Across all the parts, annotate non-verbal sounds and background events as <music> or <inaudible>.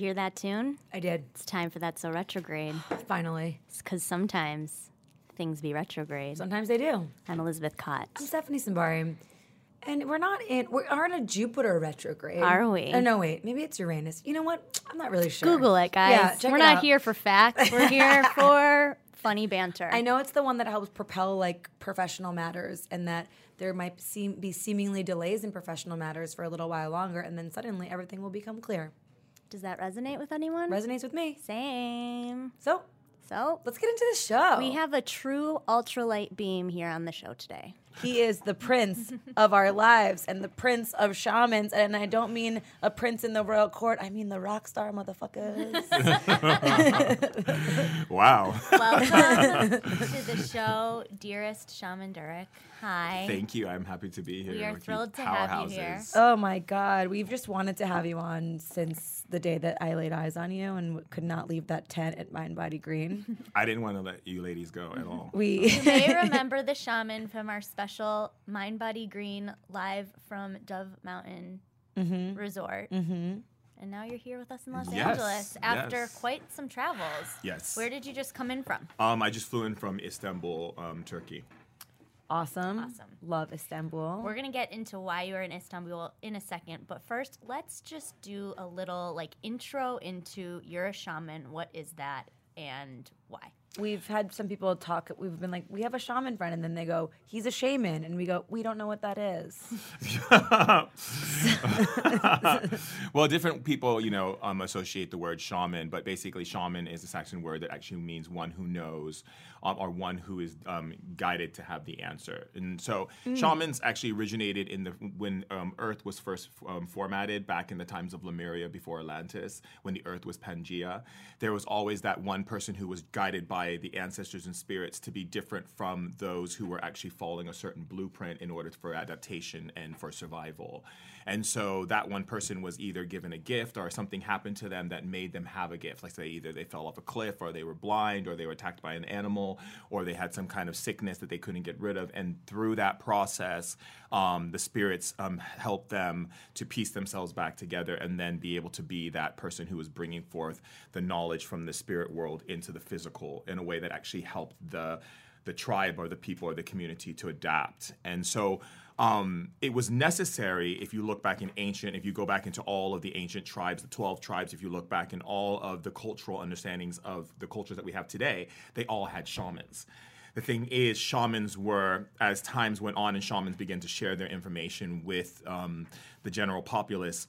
you hear that tune? I did. It's time for that so retrograde. <sighs> Finally. Because sometimes things be retrograde. Sometimes they do. I'm Elizabeth Kott. I'm Stephanie Simbari. And we're not in, we are in a Jupiter retrograde. Are we? Oh, no, wait. Maybe it's Uranus. You know what? I'm not really sure. Google it, guys. Yeah, We're not out. here for facts. We're here <laughs> for funny banter. I know it's the one that helps propel like professional matters and that there might seem, be seemingly delays in professional matters for a little while longer and then suddenly everything will become clear. Does that resonate with anyone? Resonates with me. Same. So So let's get into the show. we have a true ultralight beam here on the show today. He is the prince <laughs> of our lives and the prince of shamans. And I don't mean a prince in the royal court. I mean the rock star motherfuckers. <laughs> Wow. Welcome <laughs> to the show, dearest Shaman Durek. Hi. Thank you. I'm happy to be here. We are with you thrilled to have you here. oh my God. We've just wanted to have you on since the day that I laid eyes on you and could not leave that tent at Mind Body Green. <laughs> I didn't want to let you ladies go at all. We. You may <laughs> remember the shaman from our special Mind Body Green live from Dove Mountain Resort. And now you're here with us in Los Yes, Angeles after yes. quite some travels. Yes. Where did you just come in from? Um, I just flew in from Istanbul, um, Turkey. Awesome. Awesome. Love Istanbul. We're gonna get into why you are in Istanbul in a second, but first, let's just do a little like intro into you're a shaman. What is that and why? We've had some people talk. We've been like, we have a shaman friend, and then they go, he's a shaman, and we go, we don't know what that is. <laughs> <laughs> well, different people, you know, um, associate the word shaman, but basically, shaman is a Saxon word that actually means one who knows um, or one who is um, guided to have the answer. And so, shamans actually originated in the when um, Earth was first um, formatted back in the times of Lemuria before Atlantis, when the Earth was Pangea. There was always that one person who was guided by the ancestors and spirits to be different from those who were actually following a certain blueprint in order for adaptation and for survival. And so that one person was either given a gift or something happened to them that made them have a gift. Like say either they fell off a cliff or they were blind or they were attacked by an animal or they had some kind of sickness that they couldn't get rid of. And through that process, um, the spirits um, helped them to piece themselves back together and then be able to be that person who was bringing forth the knowledge from the spirit world into the physical in a way that actually helped the the tribe or the people or the community to adapt. And so um, it was necessary if you look back in ancient, if you go back into all of the ancient tribes, the 12 tribes, if you look back in all of the cultural understandings of the cultures that we have today, they all had shamans. The thing is, shamans were, as times went on and shamans began to share their information with um, the general populace,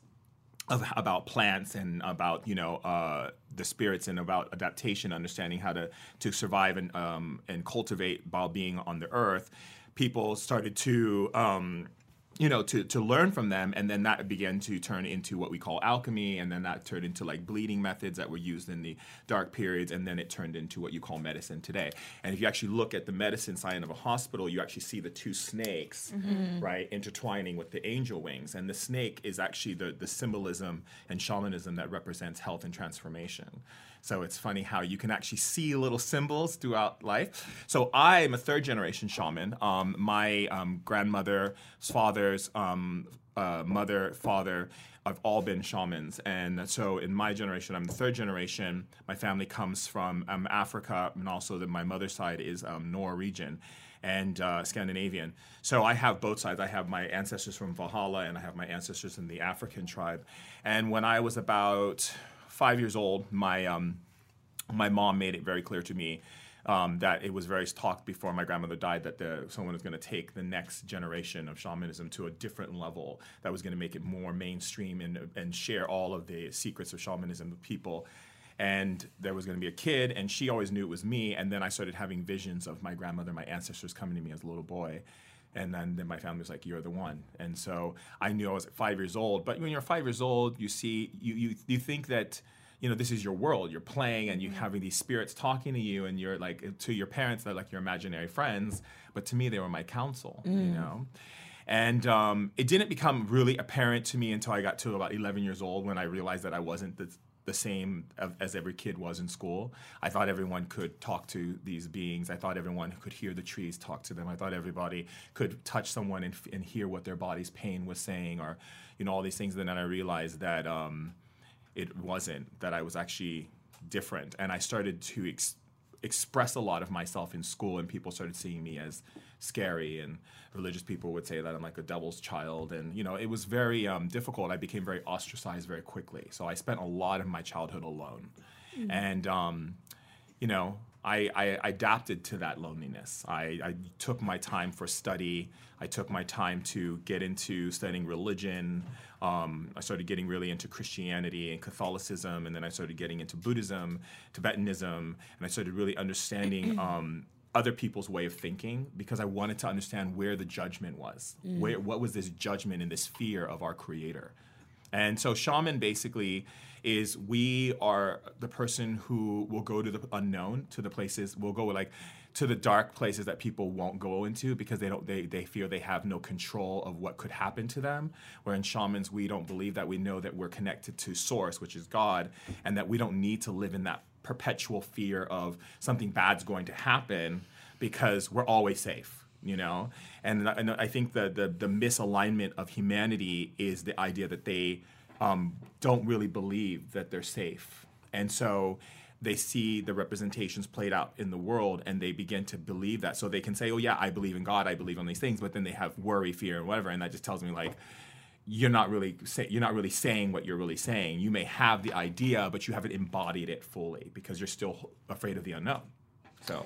of, about plants and about you know uh, the spirits and about adaptation, understanding how to to survive and um, and cultivate while being on the earth. People started to um, you know to to learn from them, and then that began to turn into what we call alchemy, and then that turned into like bleeding methods that were used in the dark periods, and then it turned into what you call medicine today. And if you actually look at the medicine sign of a hospital, you actually see the two snakes right intertwining with the angel wings, and the snake is actually the the symbolism and shamanism that represents health and transformation. So it's funny how you can actually see little symbols throughout life. So I am a third generation shaman. Um, my um, grandmother's father's um, uh, mother, father I've all been shamans. And so in my generation, I'm the third generation. My family comes from um, Africa, and also the, my mother's side is um, Norwegian and uh, Scandinavian. So I have both sides. I have my ancestors from Valhalla, and I have my ancestors in the African tribe. And when I was about five years old, my um, my mom made it very clear to me um, that it was very talked before my grandmother died that the, someone was going to take the next generation of shamanism to a different level that was going to make it more mainstream and, and share all of the secrets of shamanism with people. And there was going to be a kid, and she always knew it was me. And then I started having visions of my grandmother, my ancestors coming to me as a little boy. And then, then my family was like, "You're the one." And so I knew I was five years old. But when you're five years old, you see, you you, you think that you know this is your world you're playing and you're having these spirits talking to you and you're like to your parents they're like your imaginary friends but to me they were my counsel you know and um, it didn't become really apparent to me until i got to about 11 years old when i realized that i wasn't the, the same as every kid was in school. I thought everyone could talk to these beings. I thought everyone could hear the trees talk to them. I thought everybody could touch someone and, and hear what their body's pain was saying or you know all these things. And then i realized that um, it wasn't, that I was actually different. And I started to ex- express a lot of myself in school, and people started seeing me as scary. And religious people would say that I'm like a devil's child. And, you know, it was very um, difficult. I became very ostracized very quickly. So I spent a lot of my childhood alone. And, um, you know, I, I adapted to that loneliness. I, I took my time for study. I took my time to get into studying religion. Um, I started getting really into Christianity and Catholicism, and then I started getting into Buddhism, Tibetanism, and I started really understanding <clears throat> um, other people's way of thinking because I wanted to understand where the judgment was. Mm. Where what was this judgment and this fear of our Creator? And so shaman basically is we are the person who will go to the unknown, to the places, we'll go like to the dark places that people won't go into because they don't they, they fear they have no control of what could happen to them. Where in shamans we don't believe that we know that we're connected to source, which is God, and that we don't need to live in that perpetual fear of something bad's going to happen because we're always safe you know? And, and i think the, the, the misalignment of humanity is the idea that they um, don't really believe that they're safe. And so they see the representations played out in the world and they begin to believe that. So they can say oh yeah i believe in god i believe in these things but then they have worry fear and whatever and that just tells me like you're not really say, you're not really saying what you're really saying you may have the idea but you haven't embodied it fully because you're still afraid of the unknown so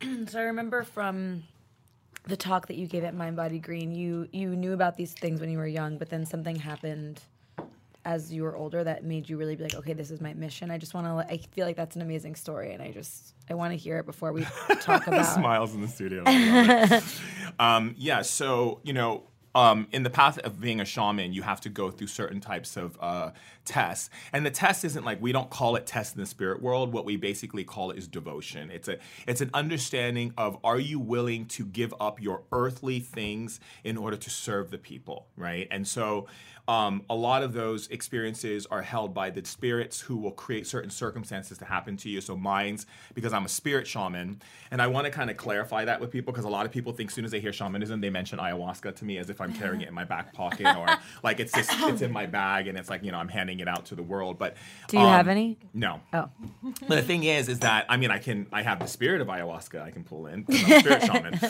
<clears throat> So I remember from the talk that you gave at Mind Body Green, you you knew about these things when you were young, but then something happened as you were older that made you really be like, okay, this is my mission. I just want to. I feel like that's an amazing story, and I just I want to hear it before we talk <laughs> about. smiles in the studio. <laughs> I love it. um, yeah, so you know, um, in the path of being a shaman, you have to go through certain types of uh, tests, and the test isn't like we don't call it test in the spirit world. What we basically call it is devotion. It's a it's an understanding of are you willing to give up your earthly things in order to serve the people, right? And so. Um, a lot of those experiences are held by the spirits who will create certain circumstances to happen to you. So mine's because I'm a spirit shaman, and I want to kind of clarify that with people because a lot of people think as soon as they hear shamanism, they mention ayahuasca to me as if I'm carrying it in my back pocket or <laughs> like it's just it's in my bag and it's like you know I'm handing it out to the world. But Do you have um, any? No. Oh, <laughs> But the thing is, is that I mean, I can I have the spirit of ayahuasca I can pull in. I'm a spirit <laughs> shaman.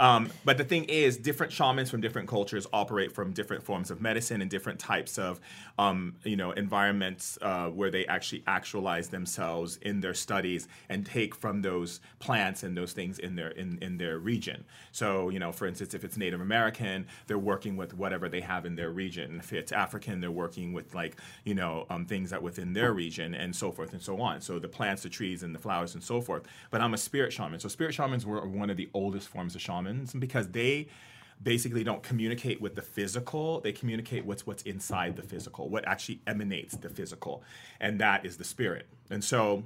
Um, but the thing is, different shamans from different cultures operate from different forms of medicine and different types of um, you know environments uh, where they actually actualize themselves in their studies and take from those plants and those things in their in, in their region. So you know, for instance, if it's Native American, they're working with whatever they have in their region. If it's African, they're working with like you know um, things that within their region and so forth and so on. So the plants, the trees, and the flowers and so forth. But I'm a spirit shaman. So spirit shamans were one of the oldest forms of shamans because they basically don't communicate with the physical they communicate with what's inside the physical what actually emanates the physical and that is the spirit and so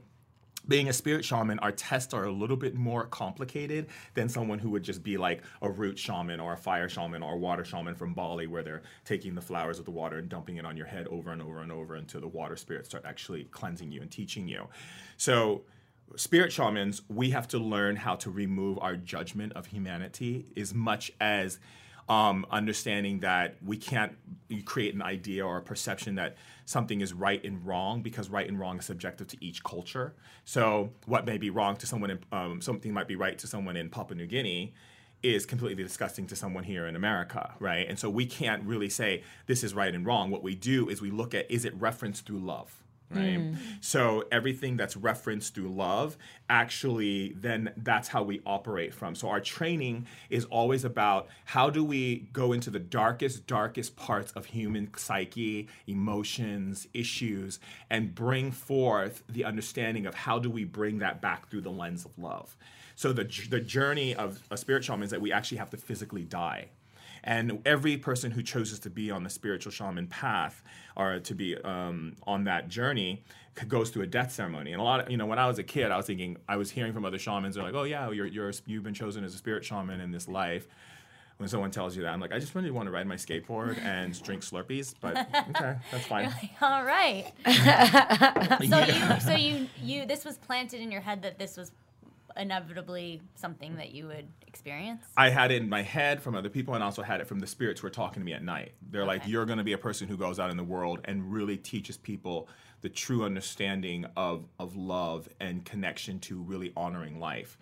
being a spirit shaman, our tests are a little bit more complicated than someone who would just be like a root shaman or a fire shaman or a water shaman from Bali, where they're taking the flowers of the water and dumping it on your head over and over and over until the water spirits start actually cleansing you and teaching you. So, spirit shamans, we have to learn how to remove our judgment of humanity as much as um, understanding that we can't create an idea or a perception that something is right and wrong because right and wrong is subjective to each culture. So what may be wrong to someone, in, um, something might be right to someone in Papua New Guinea is completely disgusting to someone here in America, right? And so we can't really say this is right and wrong. What we do is we look at is it referenced through love? Right? Hmm. So everything that's referenced through love, actually, then that's how we operate from. So our training is always about how do we go into the darkest, darkest parts of human psyche, emotions, issues, and bring forth the understanding of how do we bring that back through the lens of love. So the the journey of a spirit shaman is that we actually have to physically die. And every person who chooses to be on the spiritual shaman path or to be um, on that journey goes through a death ceremony. And a lot of, you know, when I was a kid, I was thinking, I was hearing from other shamans, they're like, oh, yeah, you're, you're, you've been chosen as a spirit shaman in this life. When someone tells you that, I'm like, I just really want to ride my skateboard and drink Slurpees, but <laughs> okay, that's fine. All right. <laughs> so you, so you, you, this was planted in your head that this was inevitably something that you would experience? I had it in my head from other people, and also had it from the spirits who were talking to me at night. They're like, "You're going to be a person who goes out in the world and really teaches people the true understanding of of love and connection to really honoring life."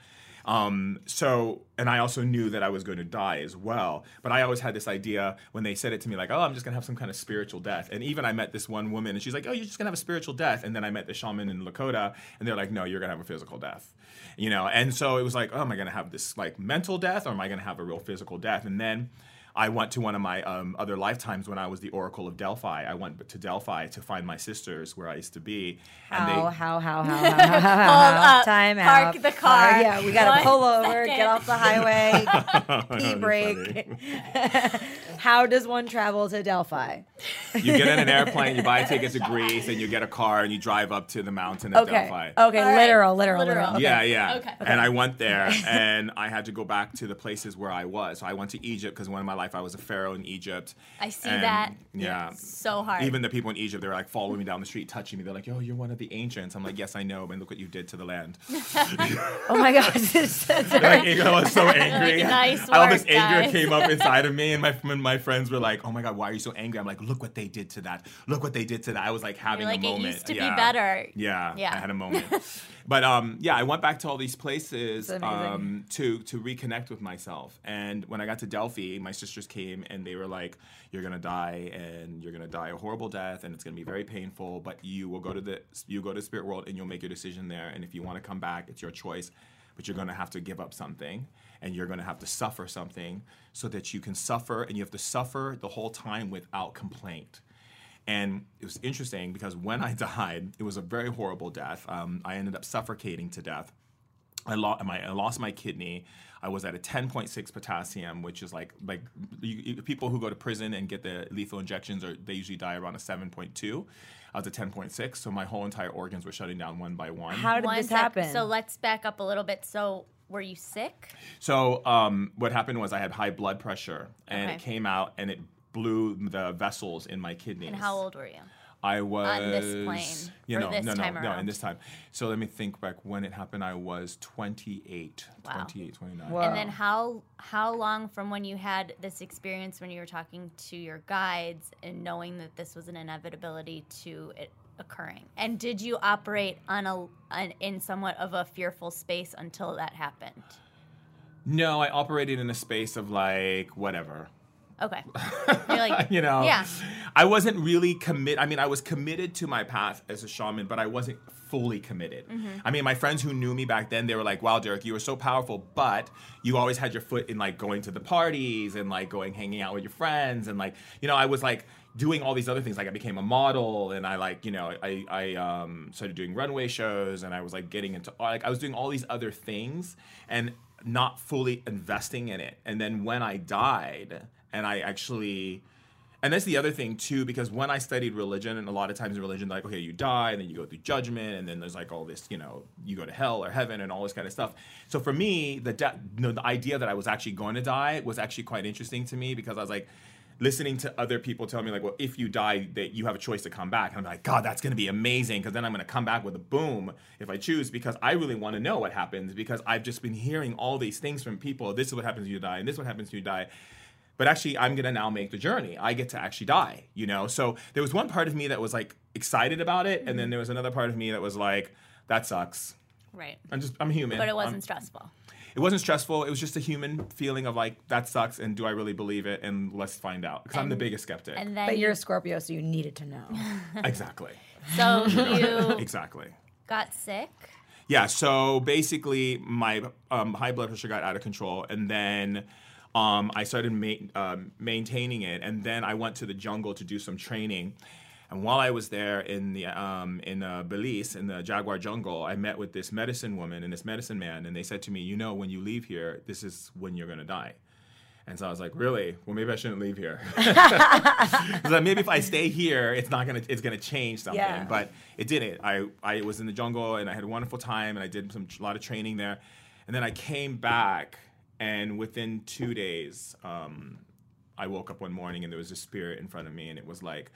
Um, so, and I also knew that I was going to die as well. But I always had this idea when they said it to me, like, "Oh, I'm just going to have some kind of spiritual death." And even I met this one woman, and she's like, "Oh, you're just going to have a spiritual death." And then I met the shaman in Lakota, and they're like, "No, you're going to have a physical death." You know, and so it was like, "Oh, am I going to have this like mental death, or am I going to have a real physical death?" And then I went to one of my um, other lifetimes when I was the Oracle of Delphi. I went to Delphi to find my sisters where I used to be. How, they, how, how, how, how, <laughs> how, how, Hold how, up, time park the car. Uh, yeah, we gotta pull over, second. get off the highway, <laughs> pee break. <laughs> how does one travel to Delphi? you get in an airplane, you buy a ticket to Greece, and you get a car and you drive up to the mountain of Okay, Delphi. okay, All right. literal, literal, Literal. literal. Okay. Yeah, yeah. Okay. And I went there and I had to go back to the places where I was. So I went to Egypt because one of my life I was a pharaoh in Egypt. I see And, that. Yeah. So hard. Even the people in Egypt, they were like following me down the street, touching me. They're like, "Yo, you're one of the ancients." I'm like, "Yes, I know, and look what you did to the land." <laughs> Oh my gosh, <laughs> like, I was so <laughs> angry. "Nice All this anger guys." came up inside of me, and my and my friends were like, "Oh my god, why are you so angry?" I'm like, "Look what they did to that. Look what they did to that." I was like having like, a "It used to be better." Yeah, Yeah. I had a moment. But um, yeah, I went back to all these places um, to to reconnect with myself. And when I got to Delphi, my sisters came and they were like, "You're gonna die, and you're gonna die a horrible death, and it's gonna be very painful. But you will go to the you go to spirit world, and you'll make your decision there. And if you want to come back, it's your choice. But you're gonna have to give up something." And you're going to have to suffer something so that you can suffer, and you have to suffer the whole time without complaint. And it was interesting because when I <laughs> died, it was a very horrible death. Um, I ended up suffocating to death. I, lo- my, I lost my kidney. I was at a 10.6 potassium, which is like like you, you- people who go to prison and get the lethal injections, or they usually die around a 7.2. I was at 10.6, so my whole entire organs were shutting down one by one. How did One this sec- happen? So let's back up a little bit. So were you sick? So um, what happened was I had high blood pressure, and it came out and it blew the vessels in my kidneys. And how old were you? I was on this plane, You or know, this no, no, time no, around? in this time. So let me think back when it happened. I was 28, Wow. 28, 29. Whoa. And then how how long from when you had this experience when you were talking to your guides and knowing that this was an inevitability to it occurring? And did you operate on a on, in somewhat of a fearful space until that happened? No, I operated in a space of like whatever. Okay. <laughs> Like, you know, Yeah. I wasn't really commit. I mean, I was committed to my path as a shaman, but I wasn't fully committed. Mm-hmm. I mean, my friends who knew me back then, they were like, "Wow, Durek, you were so powerful, but you always had your foot in like going to the parties and like going hanging out with your friends and like, you know, I was like." doing all these other things like i became a model and i like you know i i um, started doing runway shows and i was like getting into like i was doing all these other things and not fully investing in it and then when i died and i actually and that's the other thing too because when i studied religion and a lot of times in religion like okay you die and then you go through judgment and then there's like all this you know you go to hell or heaven and all this kind of stuff. So for me the de- no, the idea that i was actually going to die was actually quite interesting to me because i was like listening to other people tell me like well if you die that you have a choice to come back. And i'm like god that's going to be amazing because then i'm going to come back with a boom if i choose because i really want to know what happens because i've just been hearing all these things from people. This is what happens when you die and this is what happens when you die but actually i'm going to now make the journey i get to actually die you know so there was one part of me that was like excited about it and then there was another part of me that was like that sucks right. i'm just i'm human But it wasn't I'm- stressful. it wasn't stressful. It was just a human feeling of like that sucks, and do I really believe it? And let's find out because I'm the biggest skeptic. And then but you're a Scorpio, so you needed to know. <laughs> exactly, so you <laughs> exactly. got sick. Yeah. So basically, my um, high blood pressure got out of control, and then um, I started ma- um, maintaining it, and then I went to the jungle to do some training. And while I was there in the um, in uh, Belize in the Jaguar jungle, I met with this medicine woman and this medicine man, and they said to me, "You know, when you leave here, this is when you're gonna die." And so I was like, "Really? Well, maybe I shouldn't leave here. <laughs> like, maybe if I stay here, it's not gonna it's gonna change something." Yeah. But it didn't. I I was in the jungle and I had a wonderful time and I did some a lot of training there, and then I came back and within two days, um, I woke up one morning and there was a spirit in front of me and it was like,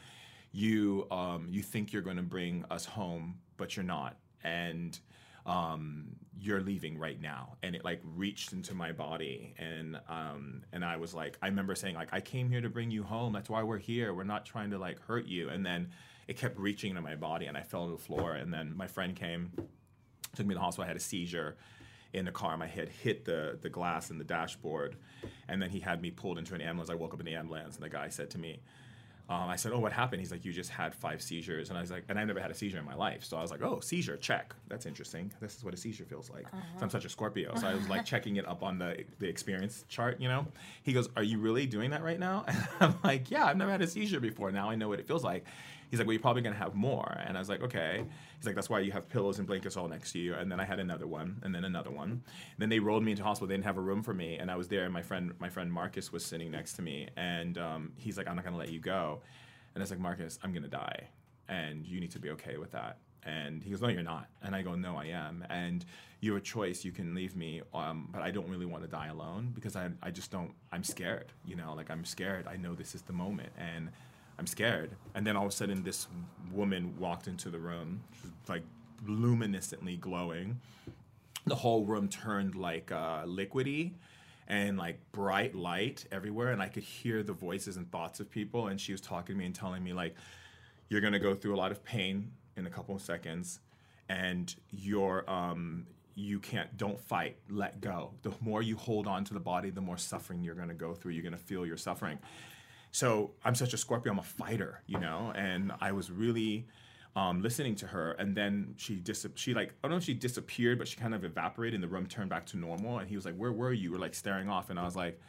"You um, you think you're gonna bring us home, but you're not." And um, you're leaving right now. And it like reached into my body and um and i was like i remember saying like i came here to bring you home. That's why we're here. We're not trying to like hurt you. And then it kept reaching into my body and i fell on the floor. And then my friend came took me to the hospital. I had a seizure in the car my head hit the the glass in the dashboard and then he had me pulled into an ambulance i woke up in the ambulance and the guy said to me um, I said, "Oh, what happened?" He's like, "You just had five seizures," and I was like, "And I never had a seizure in my life." So I was like, "Oh, seizure, check. That's interesting. This is what a seizure feels like." Uh-huh. So I'm such a Scorpio, so I was like <laughs> checking it up on the the experience chart. You know, he goes, "Are you really doing that right now?" <laughs> And I'm like, "Yeah, I've never had a seizure before. Now I know what it feels like." He's like, well, you're probably gonna have more. And I was like, okay. He's like, that's why you have pillows and blankets all next to you. And then I had another one, and then another one. And then they rolled me into hospital. They didn't have a room for me, and I was there. And my friend, my friend Marcus, was sitting next to me, and um, he's like, I'm not gonna let you go. And I was like, Marcus, I'm gonna die, and you need to be okay with that. And he goes, No, you're not. And I go, No, I am. And you have a choice. You can leave me, um, but I don't really want to die alone because I, I just don't. I'm scared. You know, like I'm scared. I know this is the moment, and I'm scared. And then all of a sudden, this woman walked into the room, like luminescently glowing. The whole room turned like uh, liquidy and like bright light everywhere. And i could hear the voices and thoughts of people. And she was talking to me and telling me like you're going to go through a lot of pain in a couple of seconds. And you're um you can't don't fight. Let go. The more you hold on to the body the more suffering you're going to go through. You're going to feel your suffering so i'm such a scorpio i'm a fighter you know and i was really um, listening to her, and then she dis- she like I don't know if she disappeared, but she kind of evaporated, and the room turned back to normal. And he was like, "Where were you?" We're like staring off, and I was like,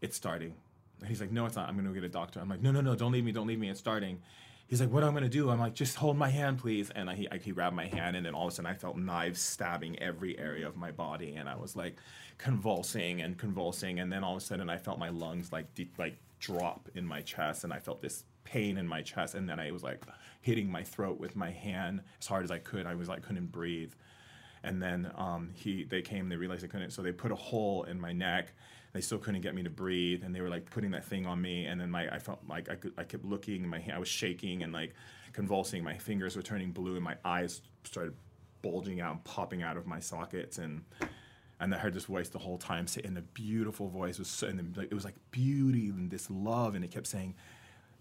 "It's starting." And he's like, "No, it's not. I'm gonna go get a doctor." I'm like, "No, no, no, don't leave me, don't leave me. It's starting." He's like, "What am I gonna do?" I'm like, "Just hold my hand, please." And I, he, I, he grabbed my hand, and then all of a sudden, I felt knives stabbing every area of my body, and I was like convulsing and convulsing, and then all of a sudden, I felt my lungs like deep, like drop in my chest, and I felt this pain in my chest, and then I was like hitting my throat with my hand as hard as I could. I was like couldn't breathe, and then um, he they came. They realized I couldn't, so they put a hole in my neck. They still couldn't get me to breathe, and they were like putting that thing on me. And then my I felt like I could I kept looking. My hand I was shaking and like convulsing. My fingers were turning blue, and my eyes started bulging out and popping out of my sockets and and I heard this voice the whole time say, and the beautiful voice was, so, and the, it was like beauty and this love, and it kept saying,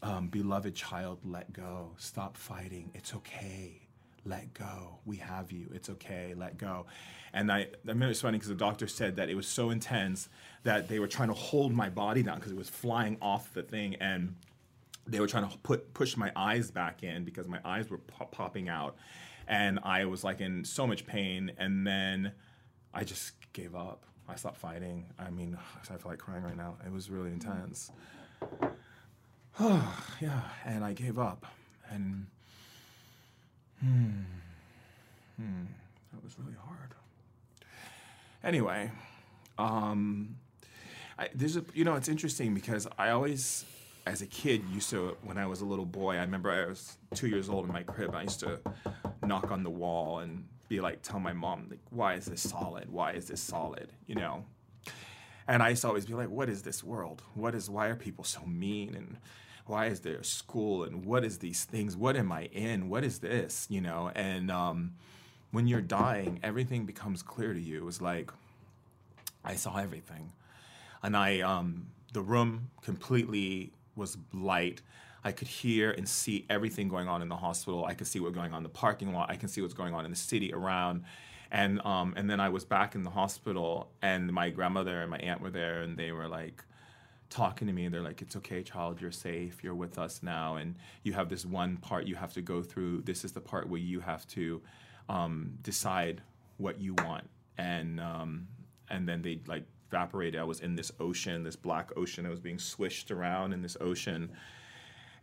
um, beloved child, let go. Stop fighting. It's okay. Let go. We have you. It's okay. Let go. And I, I remember it was funny because the doctor said that it was so intense that they were trying to hold my body down because it was flying off the thing, and they were trying to put push my eyes back in because my eyes were pop- popping out, and I was like in so much pain. And then I just gave up. I stopped fighting. I mean, I feel like crying right now. It was really intense. Oh, <sighs> yeah, and I gave up. And hmm, hmm, that was really hard. Anyway, um, I, there's a you know it's interesting because I always, as a kid, used to when I was a little boy. I remember I was two years old in my crib. I used to knock on the wall and be like, tell my mom like, why is this solid? Why is this solid? You know. And I used to always be like, what is this world? What is why are people so mean? And why is there school? And what is these things? What am i in? What is this? You know? And um, when you're dying everything becomes clear to you. It was like i saw everything. And i um, the room completely was light i could hear and see everything going on in the hospital. I could see what's going on in the parking lot. I can see what's going on in the city around. And um, and then i was back in the hospital and my grandmother and my aunt were there and they were like talking to me. They're like it's okay child. You're safe. You're with us now and you have this one part you have to go through. This is the part where you have to um, decide what you want. And um, and then they like evaporated. I was in this ocean this black ocean. I was being swished around in this ocean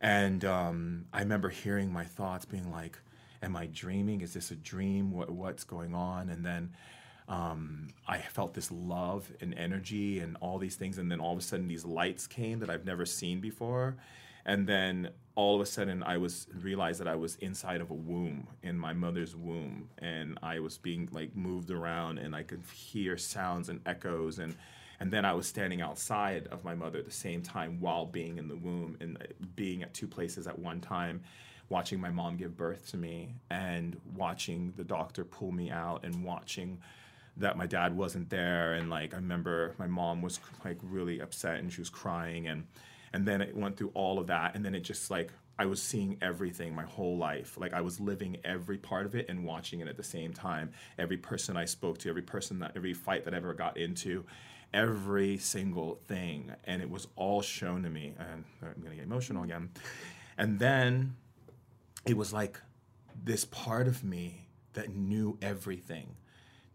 and um, i remember hearing my thoughts being like am i dreaming is this a dream what, what's going on and then um, I felt this love and energy and all these things. And then all of a sudden, these lights came that I've never seen before. And then all of a sudden, I was realized that I was inside of a womb in my mother's womb, and I was being like moved around, and I could hear sounds and echoes, and and then I was standing outside of my mother at the same time while being in the womb and uh, being at two places at one time watching my mom give birth to me and watching the doctor pull me out and watching that my dad wasn't there. And like I remember my mom was like really upset and she was crying and and then it went through all of that. And then it just like I was seeing everything my whole life. Like I was living every part of it and watching it at the same time. Every person I spoke to, every person that every fight that I ever got into, every single thing. And it was all shown to me. And I'm gonna get emotional again. And then it was like this part of me that knew everything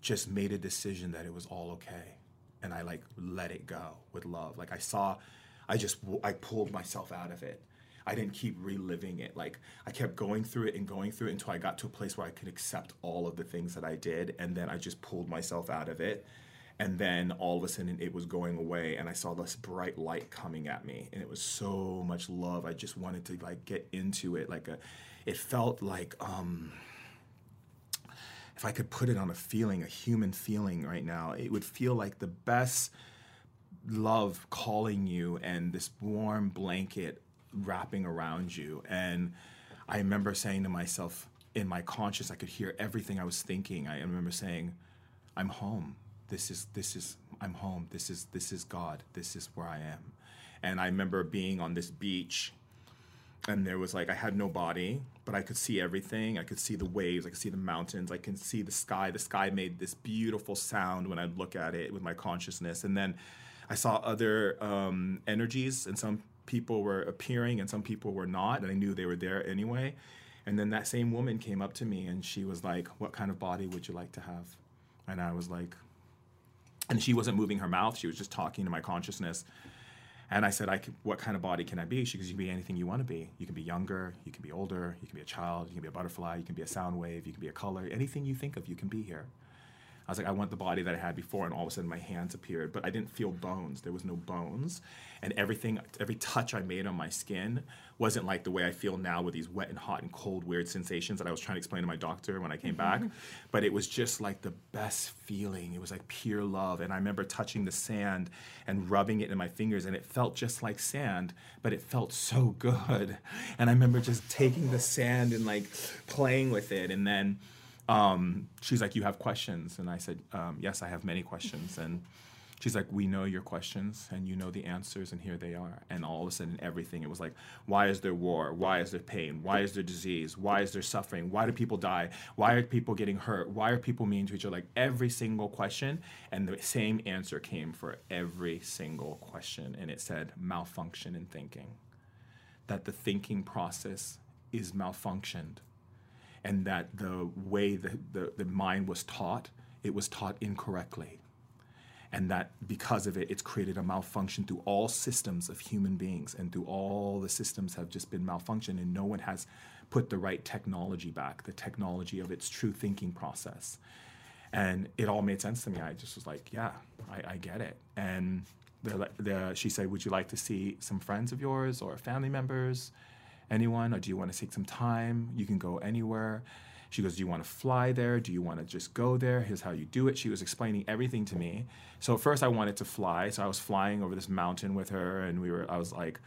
just made a decision that it was all okay. And I like let it go with love. Like I saw, I just, I pulled myself out of it I didn't keep reliving it. Like I kept going through it and going through it until I got to a place where I could accept all of the things that I did, and then I just pulled myself out of it. And then all of a sudden it was going away, and I saw this bright light coming at me, and it was so much love. I just wanted to like get into it. Like a, it felt like um, if I could put it on a feeling, a human feeling right now, it would feel like the best love calling you and this warm blanket wrapping around you. And I remember saying to myself, in my conscious, I could hear everything I was thinking. I remember saying, "I'm home. This is this is I'm home. This is this is God. This is where I am." And I remember being on this beach, and there was like I had no body, but I could see everything. I could see the waves. I could see the mountains. I can see the sky. The sky made this beautiful sound when I'd look at it with my consciousness, and then. I saw other um, energies and some people were appearing and some people were not, and I knew they were there anyway. And then that same woman came up to me and she was like, What kind of body would you like to have? And I was like, and she wasn't moving her mouth, she was just talking to my consciousness. And I said, I can, What kind of body can I be? She goes, You can be anything you want to be. You can be younger, you can be older, you can be a child, you can be a butterfly, you can be a sound wave, you can be a color. Anything you think of, you can be here. I was like, I want the body that I had before, and all of a sudden my hands appeared, but I didn't feel bones. There was no bones, and everything, every touch I made on my skin wasn't like the way I feel now with these wet and hot and cold, weird sensations that I was trying to explain to my doctor when I came back. Mm-hmm. But it was just like the best feeling. It was like pure love, and I remember touching the sand and rubbing it in my fingers, and it felt just like sand, but it felt so good. <laughs> And I remember just taking the sand and like playing with it, and then um, she's like, "You have questions," and I said, um, "Yes, I have many questions." And she's like, "We know your questions, and you know the answers, and here they are." And all of a sudden, everything it was like, "Why is there war? Why is there pain? Why is there disease? Why is there suffering? Why do people die? Why are people getting hurt? Why are people mean to each other?" Like every single question, and the same answer came for every single question, and it said malfunction in thinking. That the thinking process is malfunctioned and that the way the, the, the mind was taught, it was taught incorrectly. And that because of it, it's created a malfunction through all systems of human beings, and through all the systems have just been malfunctioned, and no one has put the right technology back, the technology of its true thinking process. And it all made sense to me. I just was like, yeah, I, I get it. And the, the, she said, Would you like to see some friends of yours or family members? Anyone or do you want to take some time? You can go anywhere. She goes, Do you want to fly there? Do you want to just go there? Here's how you do it. She was explaining everything to me. So first I wanted to fly. So I was flying over this mountain with her and we were I was like,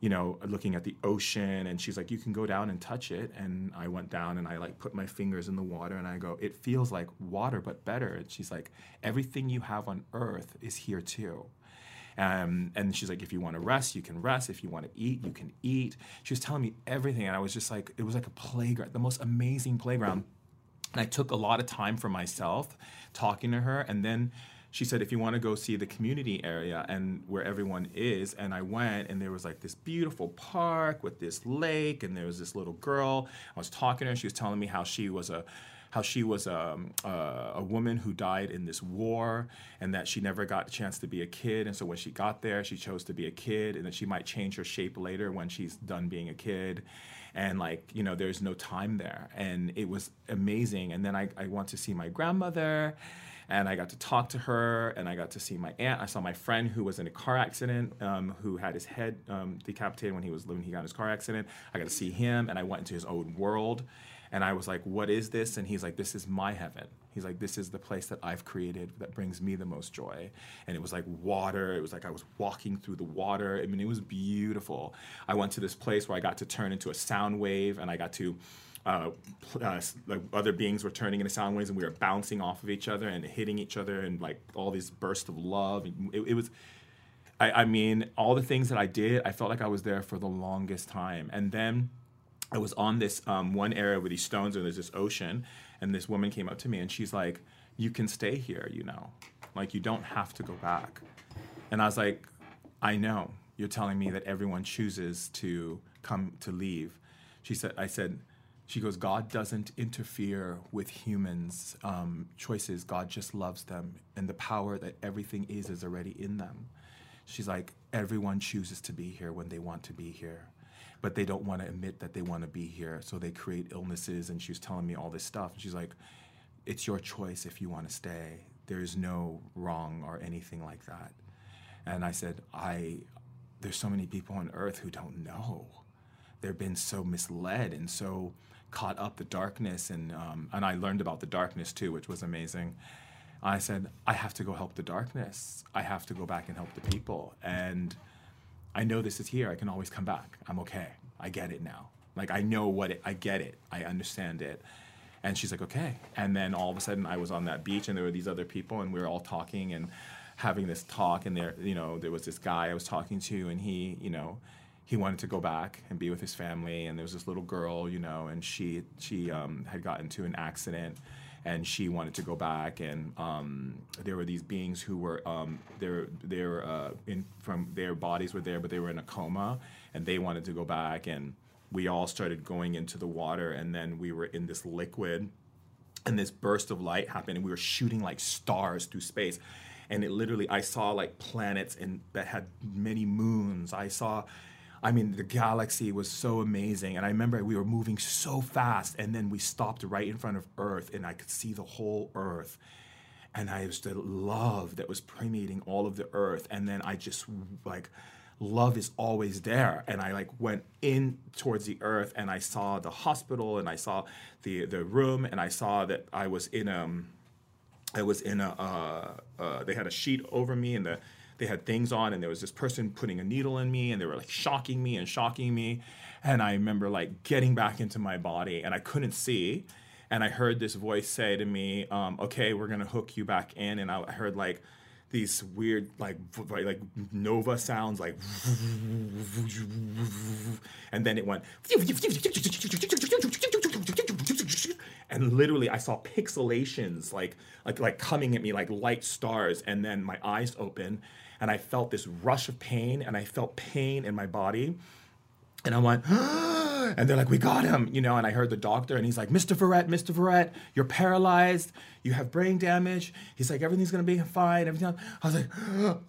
you know, looking at the ocean and she's like, You can go down and touch it. And I went down and I like put my fingers in the water and I go, It feels like water, but better. And she's like, Everything you have on earth is here too. Um, and she's like, if you want to rest, you can rest. If you want to eat, you can eat. She was telling me everything, and I was just like, it was like a playground, the most amazing playground. And I took a lot of time for myself talking to her, and then she said, if you want to go see the community area and where everyone is, and I went, and there was like this beautiful park with this lake, and there was this little girl. I was talking to her. She was telling me how she was a how she was um, uh, a woman who died in this war and that she never got a chance to be a kid. And so when she got there, she chose to be a kid and that she might change her shape later when she's done being a kid. And like, you know, there's no time there. And it was amazing. And then I, I went to see my grandmother and I got to talk to her, and I got to see my aunt. I saw my friend who was in a car accident, um, who had his head um, decapitated when he was living. He got in his car accident. I got to see him, and I went into his own world, and I was like, "What is this?" And he's like, "This is my heaven." He's like, this is the place that I've created that brings me the most joy. And it was like water. It was like I was walking through the water. I mean, it was beautiful. I went to this place where I got to turn into a sound wave and I got to. Uh, uh, like other beings were turning into sound waves and we were bouncing off of each other and hitting each other and like all these bursts of love. It, it was, I, I mean, all the things that I did, I felt like I was there for the longest time. And then I was on this um, one area with these stones, and there's this ocean, and this woman came up to me, and she's like, "You can stay here, you know, like you don't have to go back." And I was like, "I know. You're telling me that everyone chooses to come to leave." She said, "I said." She goes, God doesn't interfere with humans' um, choices. God just loves them, and the power that everything is is already in them. She's like, everyone chooses to be here when they want to be here, but they don't want to admit that they want to be here. So they create illnesses. And she was telling me all this stuff. And she's like, it's your choice if you want to stay. There's no wrong or anything like that. And I said, I, there's so many people on earth who don't know. They've been so misled and so caught up the darkness. And, um, and I learned about the darkness too, which was amazing. I said, I have to go help the darkness. I have to go back and help the people. And I know this is here. I can always come back. I'm okay. I get it now. Like I know what it. I get it. I understand it. And she's like, okay. And then all of a sudden, I was on that beach, and there were these other people, and we were all talking and having this talk. And there, you know, there was this guy I was talking to, and he, you know, he wanted to go back and be with his family. And there was this little girl, you know, and she she um, had gotten into an accident and she wanted to go back and um, there were these beings who were um, they're, they're uh, in from their bodies were there but they were in a coma and they wanted to go back and we all started going into the water and then we were in this liquid and this burst of light happened and we were shooting like stars through space. And it literally i saw like planets and that had many moons. I saw I mean, the galaxy was so amazing. And I remember we were moving so fast, and then we stopped right in front of Earth, and I could see the whole Earth. And I was the love that was permeating all of the Earth. And then I just like, love is always there. And I like went in towards the Earth, and I saw the hospital, and I saw the the room, and I saw that I was in um, I was in a, uh, uh, they had a sheet over me and the, they had things on and there was this person putting a needle in me and they were like shocking me and shocking me. And I remember like getting back into my body and I couldn't see. And I heard this voice say to me, um, okay, we're to hook you back in. And I heard like these weird like like nova sounds like and then it went and literally I saw pixelations like like like coming at me like light stars and then my eyes open and I felt this rush of pain and I felt pain in my body and I went, <gasps> and they're like, we got him, you know. And I heard the doctor, and he's like, Mr. Verrett, Mr. Verrett, you're paralyzed, you have brain damage. He's like, everything's gonna be fine. Everything. I was like,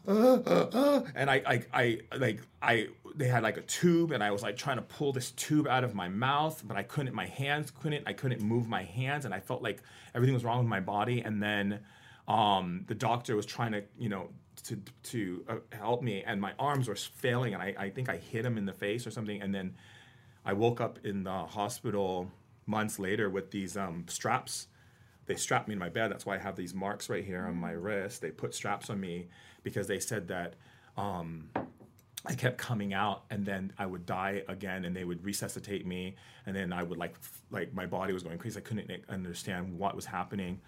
uh, uh, uh, and I, I, I, like, I, they had like a tube, and I was like trying to pull this tube out of my mouth, but I couldn't. My hands couldn't. I couldn't move my hands, and I felt like everything was wrong with my body. And then, um, the doctor was trying to, you know, to to uh, help me, and my arms were failing, and I, I think I hit him in the face or something, and then I woke up in the hospital months later with these um, straps. They strapped me in my bed. That's why I have these marks right here on my wrist. They put straps on me because they said that um, I kept coming out, and then I would die again, and they would resuscitate me, and then I would like like my body was going crazy. I couldn't understand what was happening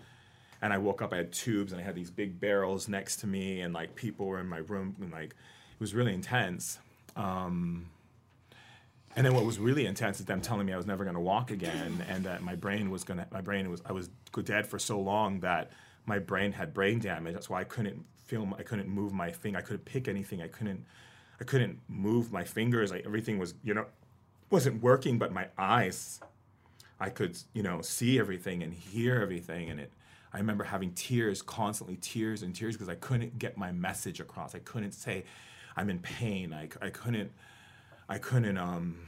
and I woke up. I had tubes, and I had these big barrels next to me, and like people were in my room, and like it was really intense. Um, and then what was really intense is them telling me I was never going to walk again, and that my brain was going to. My brain was. I was dead for so long that my brain had brain damage. That's why I couldn't feel. I couldn't move my thing. I couldn't pick anything. I couldn't. I couldn't move my fingers. Like everything was, you know, wasn't working. But my eyes, I could, you know, see everything and hear everything, and it. I remember having tears, constantly tears and tears, because I couldn't get my message across. I couldn't say, "I'm in pain." I, I couldn't. I couldn't. Um,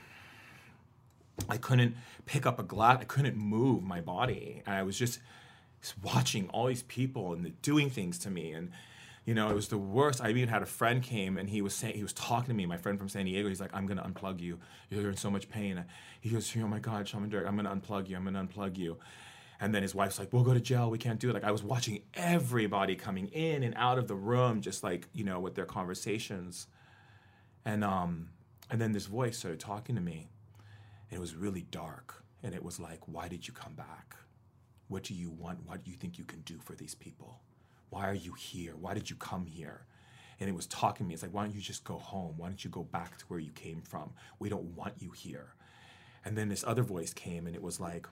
I couldn't pick up a glass. I couldn't move my body, and I was just watching all these people and doing things to me, and you know, it was the worst. I even had a friend came and he was saying he was talking to me. My friend from San Diego. He's like, "I'm gonna unplug you. You're in so much pain." He goes, "Oh my God, Shaman Durek, I'm gonna unplug you. I'm gonna unplug you." And then his wife's like, "We'll go to jail. We can't do it." Like I was watching everybody coming in and out of the room, just like you know, with their conversations. And um, and then this voice started talking to me. And it was really dark, and it was like, "Why did you come back? What do you want? What do you think you can do for these people? Why are you here? Why did you come here?" And it was talking to me. It's like, "Why don't you just go home? Why don't you go back to where you came from? We don't want you here." And then this other voice came, and it was like,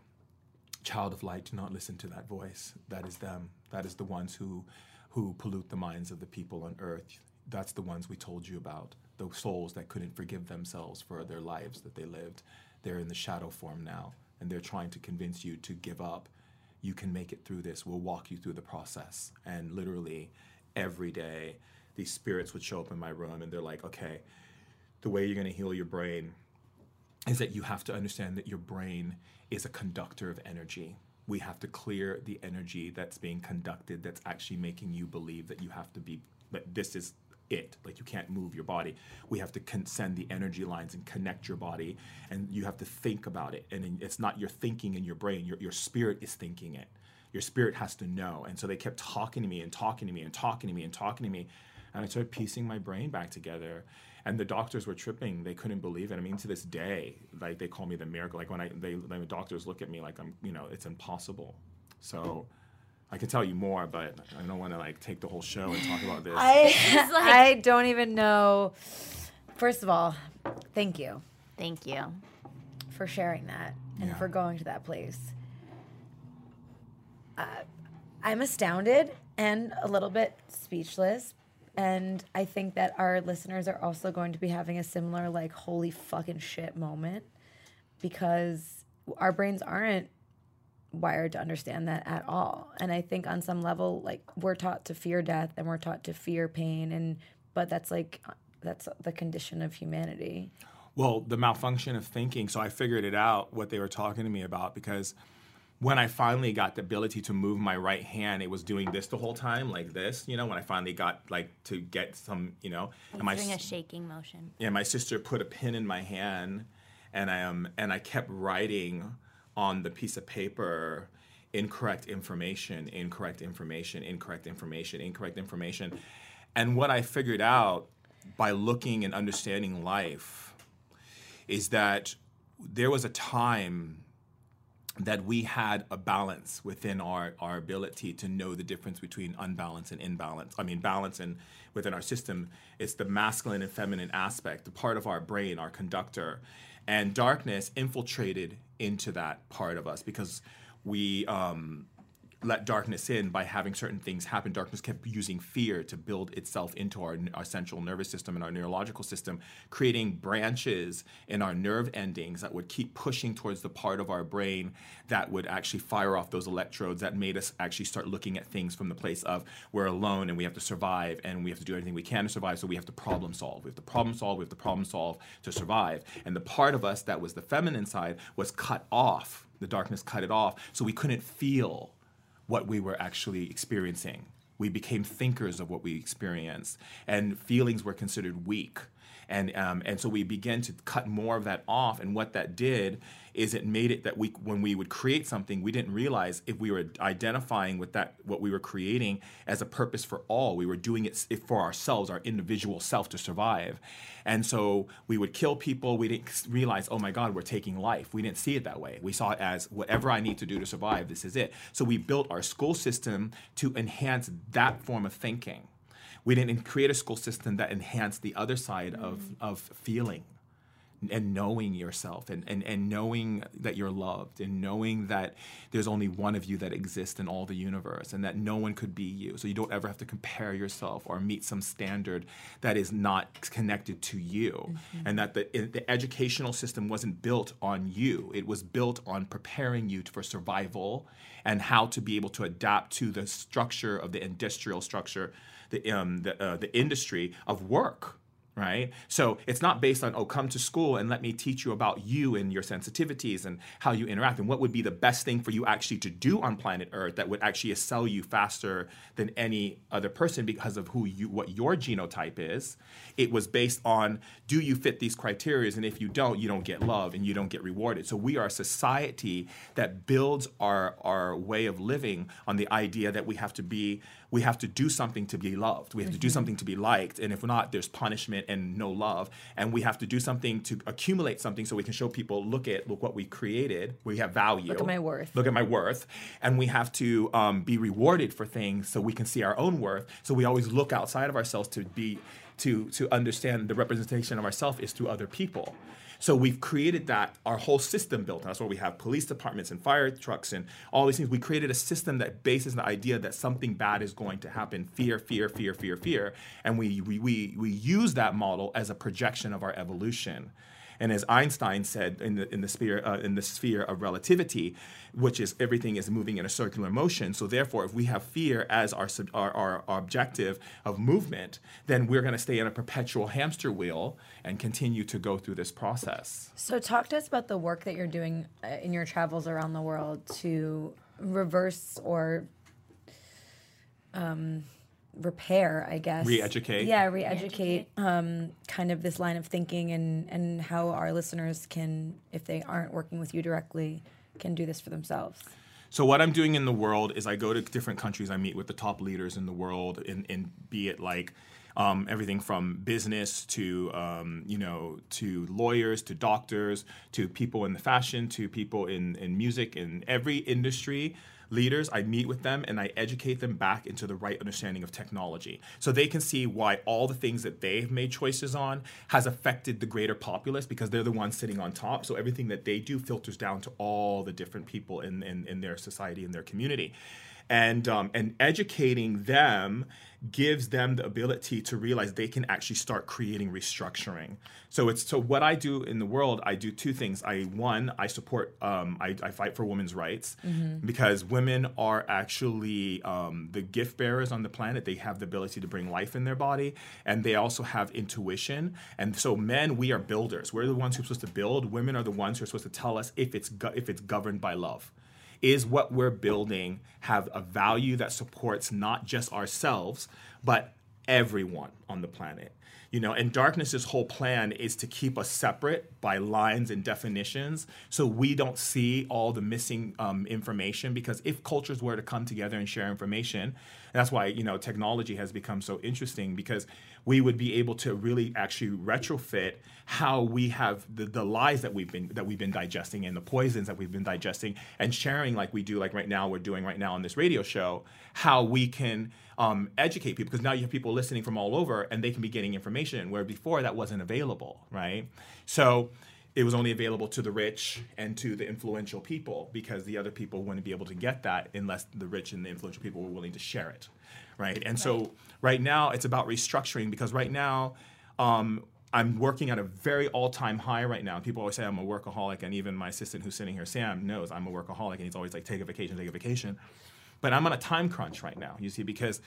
child of light, do not listen to that voice. That is them. That is the ones who, who pollute the minds of the people on earth. That's the ones we told you about. The souls that couldn't forgive themselves for their lives that they lived. They're in the shadow form now, and they're trying to convince you to give up. You can make it through this. We'll walk you through the process. And literally, every day, these spirits would show up in my room, and they're like, okay, the way you're going to heal your brain is that you have to understand that your brain is a conductor of energy. We have to clear the energy that's being conducted that's actually making you believe that you have to be, that this is it. Like you can't move your body. We have to con- send the energy lines and connect your body, and you have to think about it. And it's not your thinking in your brain, your, your spirit is thinking it. Your spirit has to know. And so they kept talking to me and talking to me and talking to me and talking to me. And I started piecing my brain back together and the doctors were tripping they couldn't believe it i mean to this day like they call me the miracle like when i they the doctors look at me like i'm you know it's impossible so I can tell you more, but I don't want to like take the whole show and talk about this. I, <laughs> like, I don't even know. First of all, thank you. Thank you for sharing that and yeah. for going to that place. Uh, I'm astounded and a little bit speechless and I think that our listeners are also going to be having a similar, like, holy fucking shit moment because our brains aren't wired to understand that at all. And I think on some level, like, we're taught to fear death and we're taught to fear pain. And, but that's like, that's the condition of humanity. Well, the malfunction of thinking. So I figured it out what they were talking to me about because when I finally got the ability to move my right hand, it was doing this the whole time, like this. You know, when I finally got like to get some, you know, and my doing a shaking motion. Yeah, my sister put a pin in my hand, and I um and I kept writing on the piece of paper incorrect information, incorrect information, incorrect information, incorrect information. And what I figured out by looking and understanding life is that there was a time that we had a balance within our, our ability to know the difference between unbalance and imbalance. I mean, balance and within our system, it's the masculine and feminine aspect, the part of our brain, our conductor. And darkness infiltrated into that part of us because we um, let darkness in by having certain things happen. Darkness kept using fear to build itself into our, our central nervous system and our neurological system, creating branches in our nerve endings that would keep pushing towards the part of our brain that would actually fire off those electrodes that made us actually start looking at things from the place of we're alone and we have to survive and we have to do everything we can to survive. So we have to problem solve. We have to problem solve. We have to problem solve to survive. And the part of us that was the feminine side was cut off. The darkness cut it off. So we couldn't feel what we were actually experiencing. We became thinkers of what we experienced, and feelings were considered weak. And, um, and so we began to cut more of that off. And what that did is it made it that we when we would create something we didn't realize if we were identifying with that what we were creating as a purpose for all we were doing it for ourselves our individual self to survive. And so we would kill people. We didn't realize oh my god we're taking life. We didn't see it that way. We saw it as whatever i need to do to survive this is it. So we built our school system to enhance that form of thinking we didn't create a school system that enhanced the other side mm. of, of feeling and knowing yourself and, and, and knowing that you're loved and knowing that there's only one of you that exists in all the universe and that no one could be you. So you don't ever have to compare yourself or meet some standard that is not connected to you. Mm-hmm. And that the, the educational system wasn't built on you, it was built on preparing you for survival and how to be able to adapt to the structure of the industrial structure, the, um, the, uh, the industry of work right? So it's not based on, oh, come to school and let me teach you about you and your sensitivities and how you interact and what would be the best thing for you actually to do on planet Earth that would actually excel you faster than any other person because of who you, what your genotype is. It was based on, do you fit these criteria? And if you don't, you don't get love and you don't get rewarded. So we are a society that builds our, our way of living on the idea that we have to be we have to do something to be loved. We have to do mm-hmm. something to be liked. And if not, there's punishment and no love. And we have to do something to accumulate something so we can show people, look at look what we created. We have value. Look at my worth. Look at my worth. And we have to um, be rewarded for things so we can see our own worth. So we always look outside of ourselves to be to to understand the representation of ourselves is through other people. So we've created that, our whole system built. That's why we have police departments and fire trucks and all these things. We created a system that bases the idea that something bad is going to happen. Fear, fear, fear, fear, fear. And we, we, we, we use that model as a projection of our evolution. And as Einstein said in the in the sphere uh, in the sphere of relativity, which is everything is moving in a circular motion. So therefore, if we have fear as our our, our, our objective of movement, then we're going to stay in a perpetual hamster wheel and continue to go through this process. So talk to us about the work that you're doing uh, in your travels around the world to reverse or um, repair, I guess. Re-educate. Yeah, re-educate, um, kind of this line of thinking and and how our listeners can, if they aren't working with you directly, can do this for themselves. So what I'm doing in the world is I go to different countries. I meet with the top leaders in the world, and, and be it like um, everything from business to um, you know to lawyers to doctors to people in the fashion to people in in music in every industry leaders, I meet with them and I educate them back into the right understanding of technology. So they can see why all the things that they've made choices on has affected the greater populace because they're the ones sitting on top. So everything that they do filters down to all the different people in, in, in their society, in their community. And, um, and educating them gives them the ability to realize they can actually start creating restructuring. So it's so what I do in the world, I do two things. I one, I support, um, I, I, fight for women's rights mm-hmm. because women are actually um, the gift bearers on the planet. They have the ability to bring life in their body, and they also have intuition. And so men, we are builders. We're the ones who are supposed to build. Women are the ones who are supposed to tell us if it's go- if it's governed by love is what we're building have a value that supports not just ourselves, but everyone on the planet? You know, and darkness's whole plan is to keep us separate by lines and definitions so we don't see all the missing um, information. Because if cultures were to come together and share information, that's why, you know, technology has become so interesting because we would be able to really actually retrofit how we have the, the lies that we've been that we've been digesting and the poisons that we've been digesting and sharing like we do like right now we're doing right now on this radio show how we can um, educate people because now you have people listening from all over and they can be getting information where before that wasn't available right so it was only available to the rich and to the influential people because the other people wouldn't be able to get that unless the rich and the influential people were willing to share it right and right. so right now it's about restructuring because right now um, I'm working at a very all-time high right now. People always say I'm a workaholic, and even my assistant who's sitting here, Sam, knows I'm a workaholic, and he's always like, "Take a vacation, take a vacation." But I'm on a time crunch right now, you see, because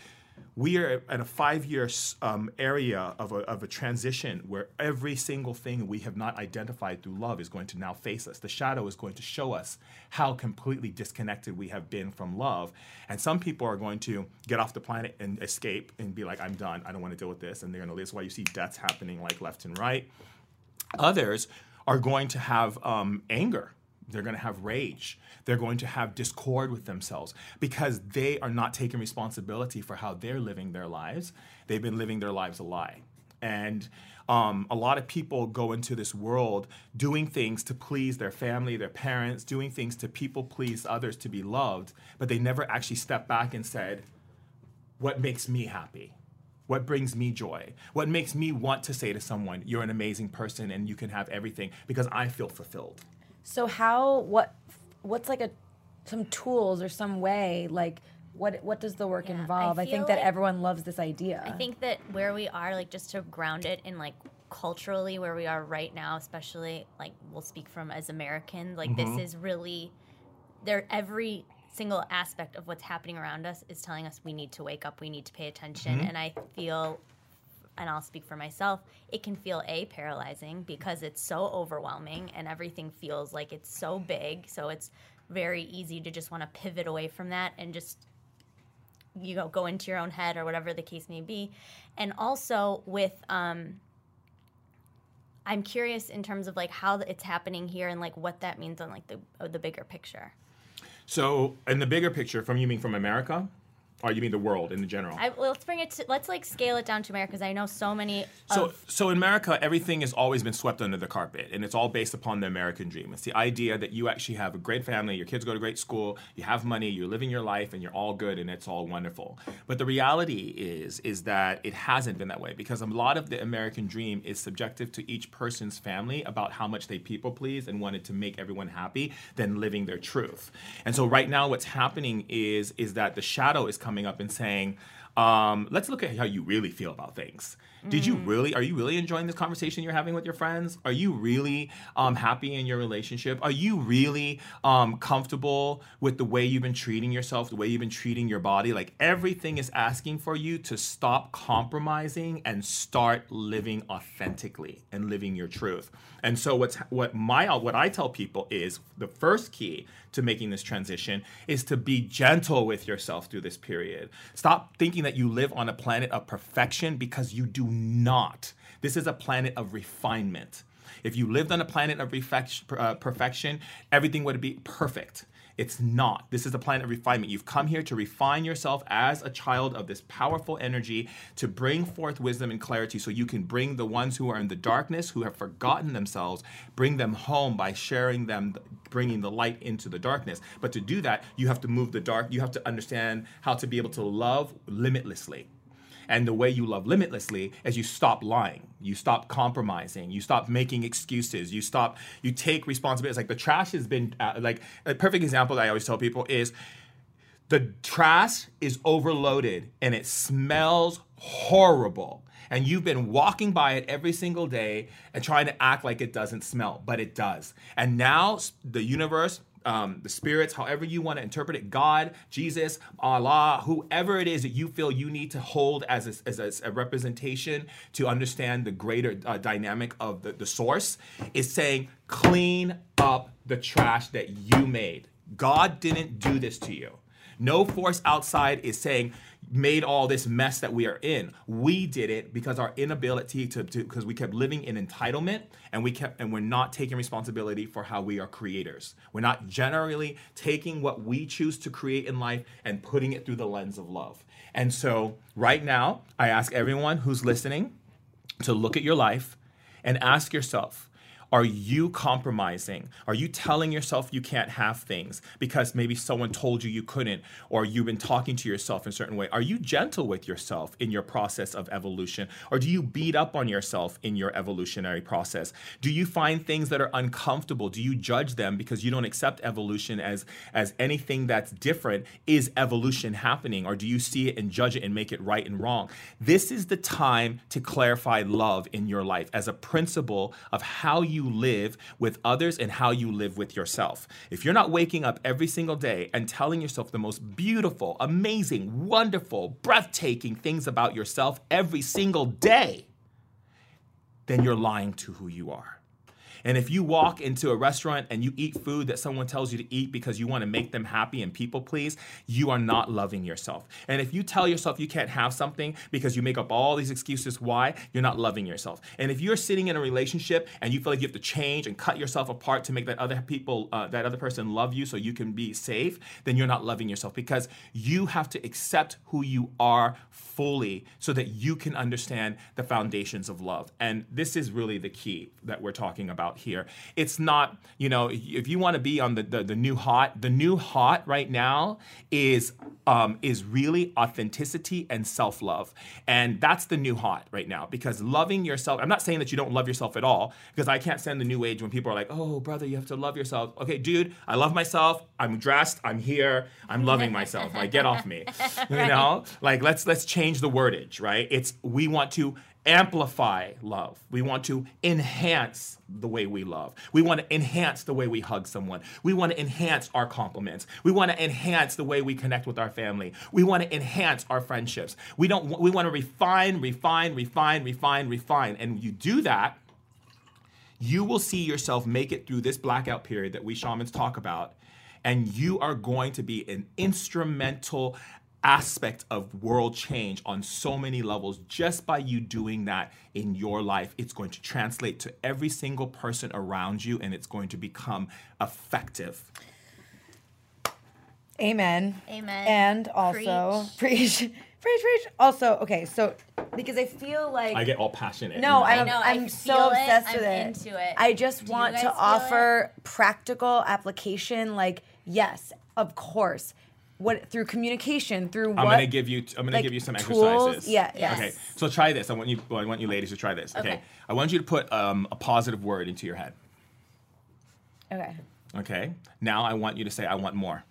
we are in a five year um, area of a, of a transition where every single thing we have not identified through love is going to now face us. The shadow is going to show us how completely disconnected we have been from love. And some people are going to get off the planet and escape and be like, I'm done. I don't want to deal with this. And they're going to live. That's why you see deaths happening like left and right. Others are going to have um, anger they're going to have rage. They're going to have discord with themselves because they are not taking responsibility for how they're living their lives. They've been living their lives a lie. And um, a lot of people go into this world doing things to please their family, their parents, doing things to people please others to be loved, but they never actually step back and said, What makes me happy? What brings me joy? What makes me want to say to someone, You're an amazing person and you can have everything because I feel fulfilled? So how what what's like a some tools or some way like what what does the work yeah, involve? I, I think that like, everyone loves this idea. I think that where we are, like just to ground it in like culturally where we are right now, especially like we'll speak from as Americans, like mm-hmm. this is really there every single aspect of what's happening around us is telling us we need to wake up, we need to pay attention. Mm-hmm. And I feel and I'll speak for myself, it can feel a paralyzing because it's so overwhelming and everything feels like it's so big. So it's very easy to just want to pivot away from that and just you know go into your own head or whatever the case may be. And also with um I'm curious in terms of like how it's happening here and like what that means on like the the bigger picture. So, in the bigger picture, from you mean from America? Or you mean the world in the general? I, well, let's bring it to let's like scale it down to America because I know so many. So, so in America, everything has always been swept under the carpet, and it's all based upon the American dream. It's the idea that you actually have a great family, your kids go to great school, you have money, you're living your life, and you're all good, and it's all wonderful. But the reality is, is that it hasn't been that way because a lot of the American dream is subjective to each person's family about how much they people please and wanted to make everyone happy than living their truth. And so right now, what's happening is, is that the shadow is coming up and saying, um, let's look at how you really feel about things. Did you really? Are you really enjoying this conversation you're having with your friends? Are you really um, happy in your relationship? Are you really um, comfortable with the way you've been treating yourself, the way you've been treating your body? Like everything is asking for you to stop compromising and start living authentically and living your truth. And so what's what my what I tell people is the first key to making this transition is to be gentle with yourself through this period. Stop thinking that you live on a planet of perfection because you do not. This is a planet of refinement. If you lived on a planet of uh, perfection, everything would be perfect. It's not. This is a planet of refinement. You've come here to refine yourself as a child of this powerful energy to bring forth wisdom and clarity so you can bring the ones who are in the darkness, who have forgotten themselves, bring them home by sharing them, bringing the light into the darkness. But to do that, you have to move the dark, you have to understand how to be able to love limitlessly. And the way you love limitlessly is you stop lying, you stop compromising, you stop making excuses, you stop, you take responsibility. It's like the trash has been, uh, like a perfect example that I always tell people is the trash is overloaded and it smells horrible. And you've been walking by it every single day and trying to act like it doesn't smell, but it does. And now the universe, um, the spirits, however you want to interpret it, God, Jesus, Allah, whoever it is that you feel you need to hold as a, as a, representation to understand the greater uh, dynamic of the, the source, is saying, clean up the trash that you made. God didn't do this to you. No force outside is saying, made all this mess that we are in. We did it because our inability to because we kept living in entitlement and we kept and we're not taking responsibility for how we are creators. We're not generally taking what we choose to create in life and putting it through the lens of love. And so right now, I ask everyone who's listening to look at your life and ask yourself, are you compromising? Are you telling yourself you can't have things because maybe someone told you you couldn't, or you've been talking to yourself in a certain way? Are you gentle with yourself in your process of evolution, or do you beat up on yourself in your evolutionary process? Do you find things that are uncomfortable? Do you judge them because you don't accept evolution as as anything that's different? Is evolution happening, or do you see it and judge it and make it right and wrong? This is the time to clarify love in your life as a principle of how you you live with others and how you live with yourself. If you're not waking up every single day and telling yourself the most beautiful, amazing, wonderful, breathtaking things about yourself every single day, then you're lying to who you are. And if you walk into a restaurant and you eat food that someone tells you to eat because you want to make them happy and people please, you are not loving yourself. And if you tell yourself you can't have something because you make up all these excuses why, you're not loving yourself. And if you're sitting in a relationship and you feel like you have to change and cut yourself apart to make that other people, uh, that other person love you so you can be safe, then you're not loving yourself because you have to accept who you are fully so that you can understand the foundations of love. And this is really the key that we're talking about here. It's not, you know, if you want to be on the, the, the new hot, the new hot right now is um, is really authenticity and self love, and that's the new hot right now because loving yourself. I'm not saying that you don't love yourself at all because I can't stand the new age when people are like, oh brother, you have to love yourself. Okay, dude, I love myself. I'm dressed. I'm here. I'm loving myself. Like get off me. <laughs> You know, like let's let's change the wordage, right? It's we want to amplify love. We want to enhance the way we love. We want to enhance the way we hug someone. We want to enhance our compliments. We want to enhance the way we connect with our family. We want to enhance our friendships. We don't we want to refine, refine, refine, refine, refine. And you do that, you will see yourself make it through this blackout period that we shamans talk about and you are going to be an instrumental aspect of world change on so many levels just by you doing that in your life. It's going to translate to every single person around you and it's going to become effective. Amen. Amen. And also preach. preach, <laughs> preach, Also, okay, so because I feel like I get all passionate. no, I I'm, know, I I'm feel so it, obsessed I'm with it. into it. I just Do want to feel offer practical application. Like, yes, of course, what through communication, through I'm gonna give you. I'm gonna like, give you some tools? exercises. Yeah, yes. Okay. So try this. I want you. I want you ladies to try this. Okay. Okay. I want you to put um, a positive word into your head. Okay. Okay. Now I want you to say, "I want more."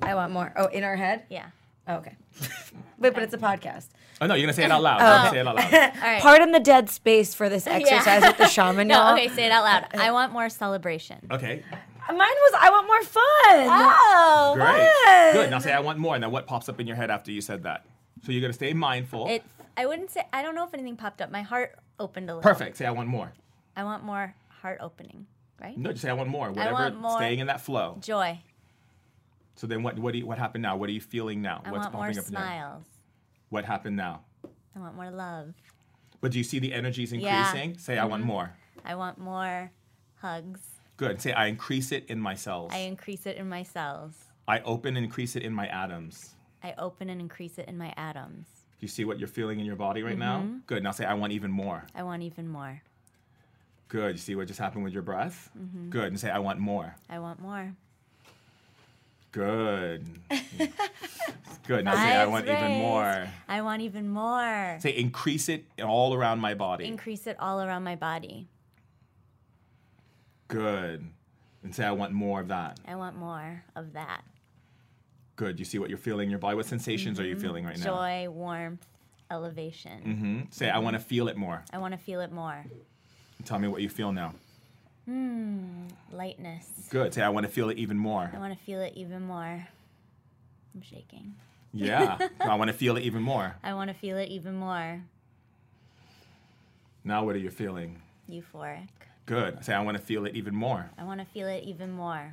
I want more. Oh, in our head. Yeah. Oh, okay. <laughs> Wait, but it's a podcast. Oh no, you're gonna say it out loud. <laughs> You're Say it out loud. <laughs> All right. Pardon the dead space for this exercise with the shaman, no, y'all. okay, say it out loud. I want more celebration. Okay. Mine was I want more fun. Oh, Great. Fun. Good. Now say I want more. Now what pops up in your head after you said that? So you're gonna stay mindful. It. I wouldn't say. I don't know if anything popped up. My heart opened a little. Perfect. Say I want more. I want more heart opening. Right. No, just say I want more. Whatever. want more. Staying in that flow. Joy. So then what? What do you, What happened now? What are you feeling now? I What's want more popping up now? smiles. What happened now? I want more love. But do you see the energies Yeah. increasing? Say I want mm-hmm. more. I want more hugs. Good. Say I increase it in my cells. I increase it in my cells. I open and increase it in my atoms. I open and increase it in my atoms. Do you see what you're feeling in your body right now? Mm-hmm. Good. Now say I want even more. I want even more. Good. You see what just happened with your breath? Mm-hmm. Good. And say I want more. I want more. Good. <laughs> Good. Now say I want even more. I want even more. Say increase it all around my body. Increase it all around my body. Good. And say I want more of that. I want more of that. Good. You see what you're feeling in your body? What sensations are you feeling right now? Mm-hmm. Joy, warmth, elevation. hmm Say I want to feel it more. I want to feel it more. Tell me what you feel now. Hmm, Lightness. Good. Say I want to feel it even more. I want to feel it even more. I'm shaking. Yeah. <laughs> I want to feel it even more. I want to feel it even more. Now what are you feeling? Euphoric. Good. Say I want to feel it even more. I want to feel it even more.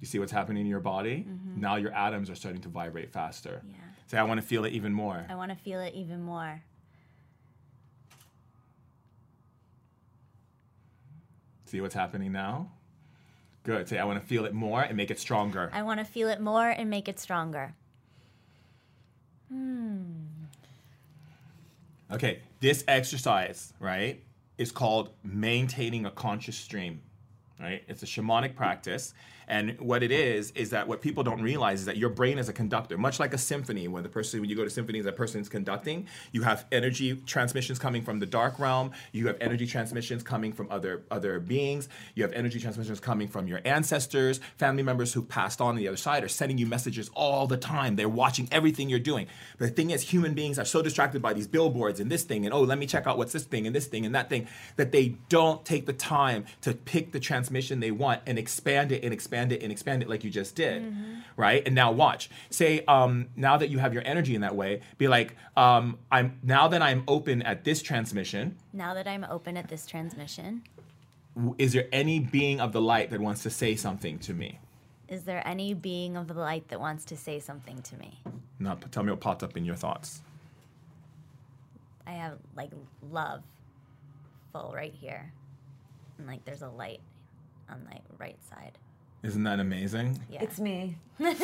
You see what's happening in your body? Now your atoms are starting to vibrate faster. Mm-hmm. Yeah. Say I want to feel it even more. I want to feel it even more. See what's happening now? Good. Say I want to feel it more and make it stronger. I want to feel it more and make it stronger. Hmm. Okay, this exercise, right, is called maintaining a conscious stream. Right? It's a shamanic practice. And what it is, is that what people don't realize is that your brain is a conductor, much like a symphony. When the person, when you go to symphonies, that person is conducting, you have energy transmissions coming from the dark realm, you have energy transmissions coming from other other beings, you have energy transmissions coming from your ancestors, family members who passed on the other side are sending you messages all the time. They're watching everything you're doing. But the thing is, human beings are so distracted by these billboards and this thing, and oh, let me check out what's this thing and this thing and that thing, that they don't take the time to pick the transmission they want and expand it and expand it and expand it like you just did, right? And now watch. Say, um, now that you have your energy in that way, be like, um, I'm now that I'm open at this transmission. Now that I'm open at this transmission, Is there any being of the light that wants to say something to me? is there any being of the light that wants to say something to me? Now, tell me what popped up in your thoughts. I have like love full right here. And like there's a light on my right side. Isn't that amazing? Yeah. It's me. Hi.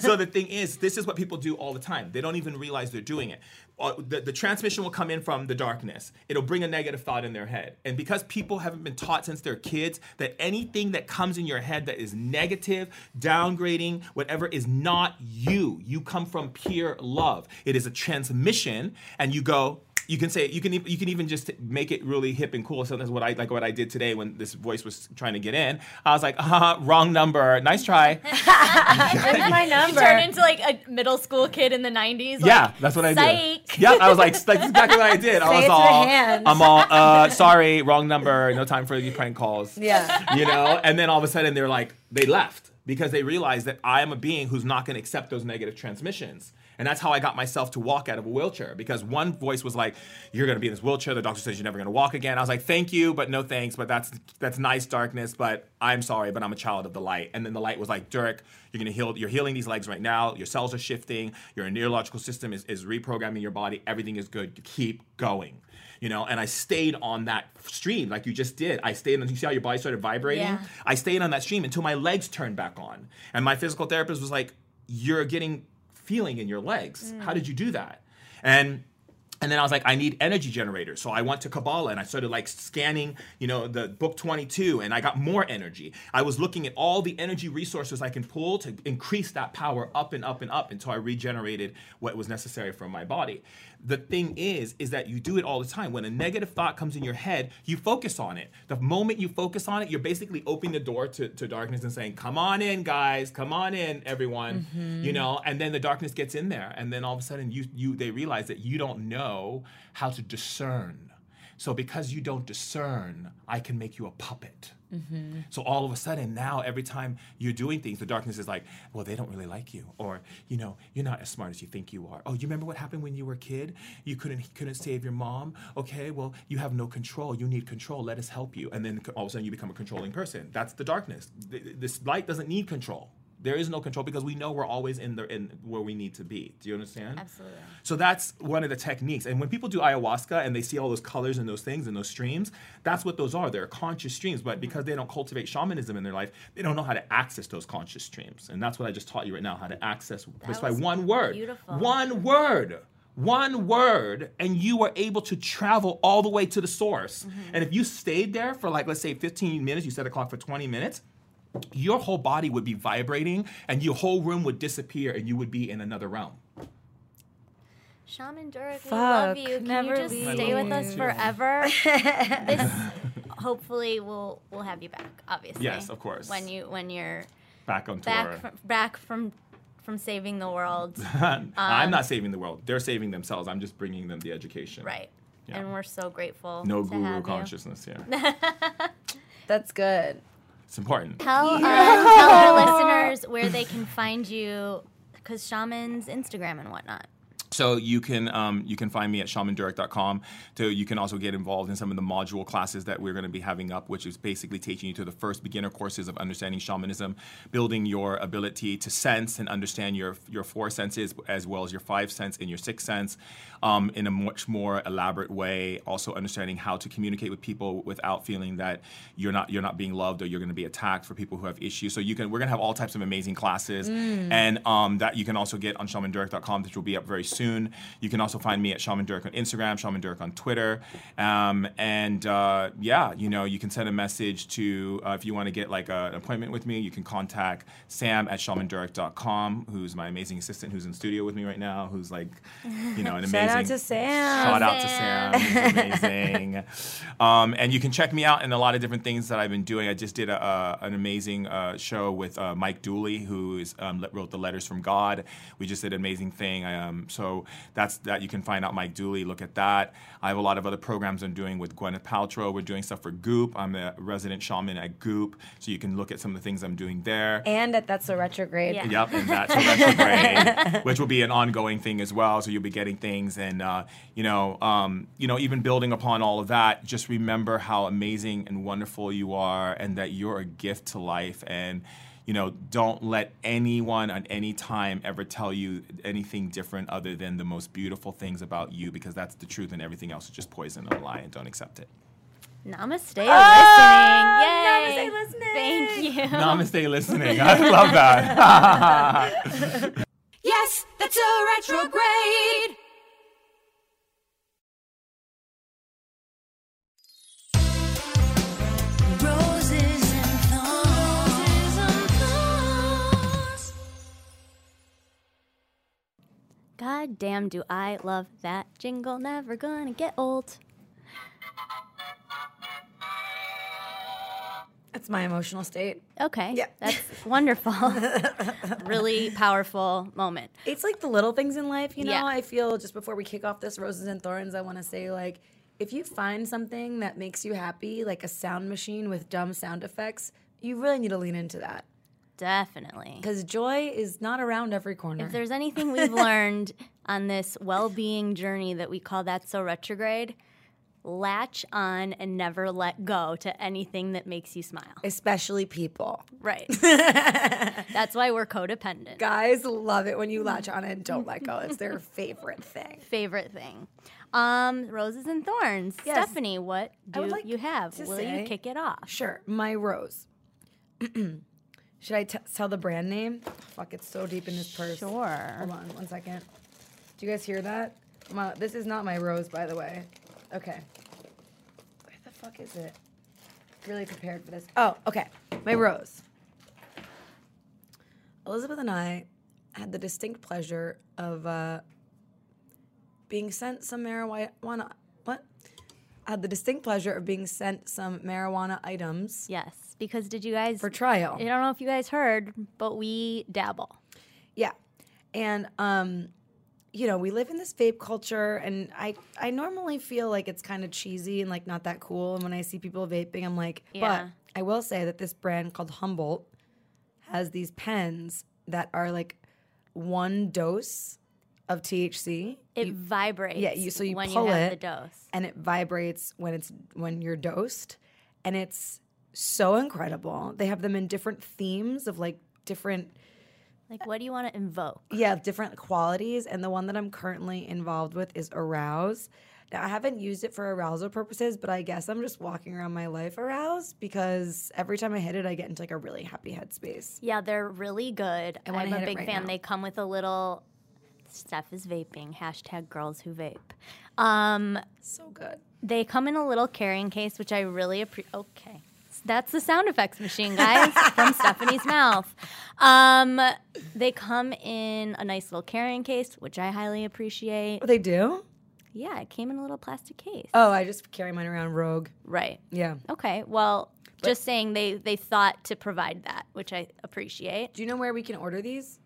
so the thing is, this is what people do all the time. They don't even realize they're doing it. Uh, The, the transmission will come in from the darkness. It'll bring a negative thought in their head. And because people haven't been taught since they're kids that anything that comes in your head that is negative, downgrading, whatever is not you. You come from pure love. It is a transmission, and you go, you can say you can e- you can even just make it really hip and cool. So that's what I like what I did today when this voice was trying to get in. I was like, <laughs> uh, wrong number. Nice try. <laughs> That's my <laughs> You number. turned into like a middle school kid in the 90s. yeah, like, that's what I psych. did. Yeah, I was like, that's exactly what I did. I Say was it to all, hands. I'm all, uh, sorry, wrong number. No time for you prank calls. Yeah. you know and then all of a sudden they're like they left because they realized that i am a being who's not going to accept those negative transmissions and that's how i got myself to walk out of a wheelchair because one voice was like you're to be in this wheelchair. The doctor says you're never to walk again. I was like thank you but no thanks but that's that's nice darkness but i'm sorry but i'm a child of the light. And then the light was like Durek, you're to heal you're healing these legs right now. Your cells are shifting. Your neurological system is, is reprogramming your body. Everything is good. Keep going. You know and i stayed on that stream like you just did. I stayed on you see how your body started vibrating? Yeah. i stayed on that stream until my legs turned back on. And my physical therapist was like you're getting feeling in your legs how did you do mm. that and and then I was like, I need energy generators. So I went to Kabbalah and I started like scanning, you know, the book 22 and I got more energy. I was looking at all the energy resources I can pull to increase that power up and up and up until I regenerated what was necessary for my body. The thing is, is that you do it all the time. When a negative thought comes in your head, you focus on it. The moment you focus on it, you're basically opening the door to, to darkness and saying, Come on in, guys, come on in, everyone. Mm-hmm. You know, and then the darkness gets in there, and then all of a sudden you you they realize that you don't know how to discern. So because you don't discern, I can make you a puppet. Mm-hmm. So all of a sudden now, every time you're doing things, the darkness is like, well, they don't really like you, or you know, you're not as smart as you think you are. Oh, you remember what happened when you were a kid? You couldn't couldn't save your mom. Okay, well, you have no control. You need control. Let us help you. And then all of a sudden you become a controlling person. That's the darkness. This light doesn't need control. There is no control because we know we're always in the in where we need to be. Do you understand? Absolutely. So that's one of the techniques. And when people do ayahuasca and they see all those colors and those things and those streams, that's what those are. They're conscious streams. But because they don't cultivate shamanism in their life, they don't know how to access those conscious streams. And that's what I just taught you right now, how to access just by one word. beautiful. One word. One word, and you were able to travel all the way to the source. Mm-hmm. And if you stayed there for like, let's say 15 minutes, you set a clock for 20 minutes, your whole body would be vibrating and your whole room would disappear and you would be in another realm. Shaman Durek, we love you. Can never you just leave. stay with us forever? <laughs> this hopefully we'll we'll have you back, obviously. Yes, of course. When you when you're Back on tour. back from, back from from saving the world. <laughs> I'm um, not saving the world. They're saving themselves. I'm just bringing them the education. right. Yeah. And we're so grateful. No to guru have you. consciousness here. <laughs> That's good. It's important. Tell, uh, tell our <laughs> listeners where they can find you, because Shaman's Instagram and whatnot. So you can um, you can find me at shamandurek.com. To you can also get involved in some of the module classes that we're going to be having up, which is basically teaching you to the first beginner courses of understanding shamanism, building your ability to sense and understand your your four senses as well as your five sense and your sixth sense um, in a much more elaborate way. Also understanding how to communicate with people without feeling that you're not you're not being loved or you're going to be attacked for people who have issues. So you can we're going to have all types of amazing classes, and um, that you can also get on shamandurek.com, which will be up very soon. You can also find me at Shaman Durek on Instagram, Shaman Durek on Twitter, um, and uh, yeah, you know you can send a message to uh, if you want to get like a, an appointment with me. You can contact Sam at shamandurek.com, who's my amazing assistant, who's in studio with me right now, who's like you know an <laughs> amazing. Shout out to Sam. Shout out to Sam. Sam. He's <laughs> amazing. um, and you can check me out in a lot of different things that I've been doing. I just did a, a, an amazing uh, show with uh, Mike Dooley, who is, um, wrote the Letters from God. We just did an amazing thing. Um, so that's that. You can find out Mike Dooley. Look at that. I have a lot of other programs I'm doing with Gwyneth Paltrow. We're doing stuff for Goop. I'm a resident shaman at Goop, so you can look at some of the things I'm doing there. And at That's a Retrograde. Yeah. Yep, and that's a <laughs> retrograde, which will be an ongoing thing as well. So you'll be getting things, and uh, you know, um, you know, even building upon all of that. Just remember how amazing and wonderful you are, and that you're a gift to life. And you know, don't let anyone at any time ever tell you anything different other than the most beautiful things about you, because that's the truth, and everything else is just poison and a lie, and don't accept it. Namaste Ah, listening. Yay. namaste listening. Thank you. Namaste, listening. <laughs> I love that. <laughs> <laughs> Yes, that's a retrograde. God damn, do I love that jingle? Never gonna get old. That's my emotional state. Okay, Yeah. that's <laughs> wonderful. <laughs> really powerful moment. It's like the little things in life, you know. Yeah. I feel just before we kick off this roses and thorns, I want to say like if you find something that makes you happy, like a sound machine with dumb sound effects, you really need to lean into that Definitely. because joy is not around every corner. If there's <laughs> anything we've learned on this well-being journey that we call that so retrograde, latch on and never let go to anything that makes you smile. Especially people. Right. <laughs> That's why we're codependent. Guys love it when you latch on and don't let go. It's their favorite thing. Favorite thing. Um, roses and thorns. Yes. Stephanie, what do like you have? Will say- you kick it off? Sure, my rose. <clears throat> Should I t- tell the brand name? Fuck, it's so deep in this purse. Sure. Hold on one second. Do you guys hear that? My, this is not my rose, by the way. Okay. Where the fuck is it? Really prepared for this. Oh, okay. My rose. Elizabeth and I had the distinct pleasure of uh, being sent some marijuana. What? Had the distinct pleasure of being sent some marijuana items Yes, because did you guys? for trial. I don't know if you guys heard, but we dabble. Yeah. And um you know, we live in this vape culture and I I normally feel like it's kind of cheesy and like not that cool and when I see people vaping I'm like, Yeah. but I will say that this brand called Humboldt has these pens that are like one dose of THC It vibrates. yeah, you- so you when pull you have it, the dose. and it vibrates when it's when you're dosed and it's so incredible. They have them in different themes of like different Like, what do you want to invoke? yeah, different qualities. And the one that I'm currently involved with is arouse. Now, I haven't used it for arousal purposes, but I guess I'm just walking around my life aroused because every time I hit it, I get into like a really happy headspace. Yeah, they're really good. I I'm a big right fan. now. They come with a little. Steph is vaping. Hashtag girls who vape. Um, So good. they come in a little carrying case, which I really appreciate. Okay. That's the sound effects machine, guys, from Stephanie's mouth. Um, they come in a nice little carrying case, which I highly appreciate. Oh, they do? Yeah, it came in a little plastic case. Oh, I just carry mine around rogue. Right. Yeah. Okay. Well, just saying they they thought to provide that, which I appreciate. Do you know where we can order these?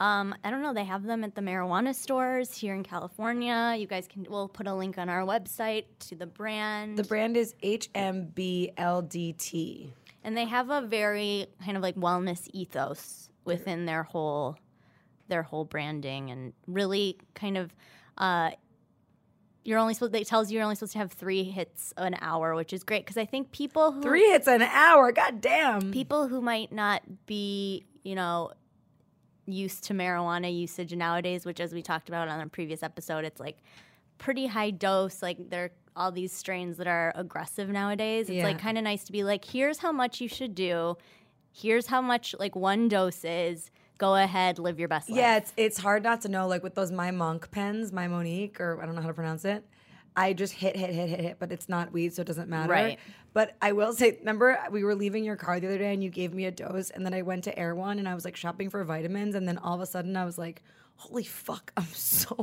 Um, I don't know. They have them at the marijuana stores here in California. You guys can. We'll put a link on our website to the brand. The brand is HMBLDT. and they have a very kind of like wellness ethos within their whole their whole branding, and really kind of. Uh, you're only supposed. It tells you you're only supposed to have three hits an hour, which is great because I think people who Three hits an hour. God damn. people who might not be, you know, used to marijuana usage nowadays, which as we talked about on a previous episode, it's like pretty high dose. Like there are all these strains that are aggressive nowadays. It's Yeah. like kind of nice to be like, here's how much you should do. Here's how much like one dose is. Go ahead, live your best life. Yeah, it's it's hard not to know. Like with those my monk pens, my Monique, or I don't know how to pronounce it. I just hit, hit, hit, hit, hit, but it's not weed, so it doesn't matter. Right. But I will say, remember we were leaving your car the other day, and you gave me a dose, and then I went to Erewhon, and I was like shopping for vitamins, and then all of a sudden I was like, "Holy fuck, I'm <laughs> so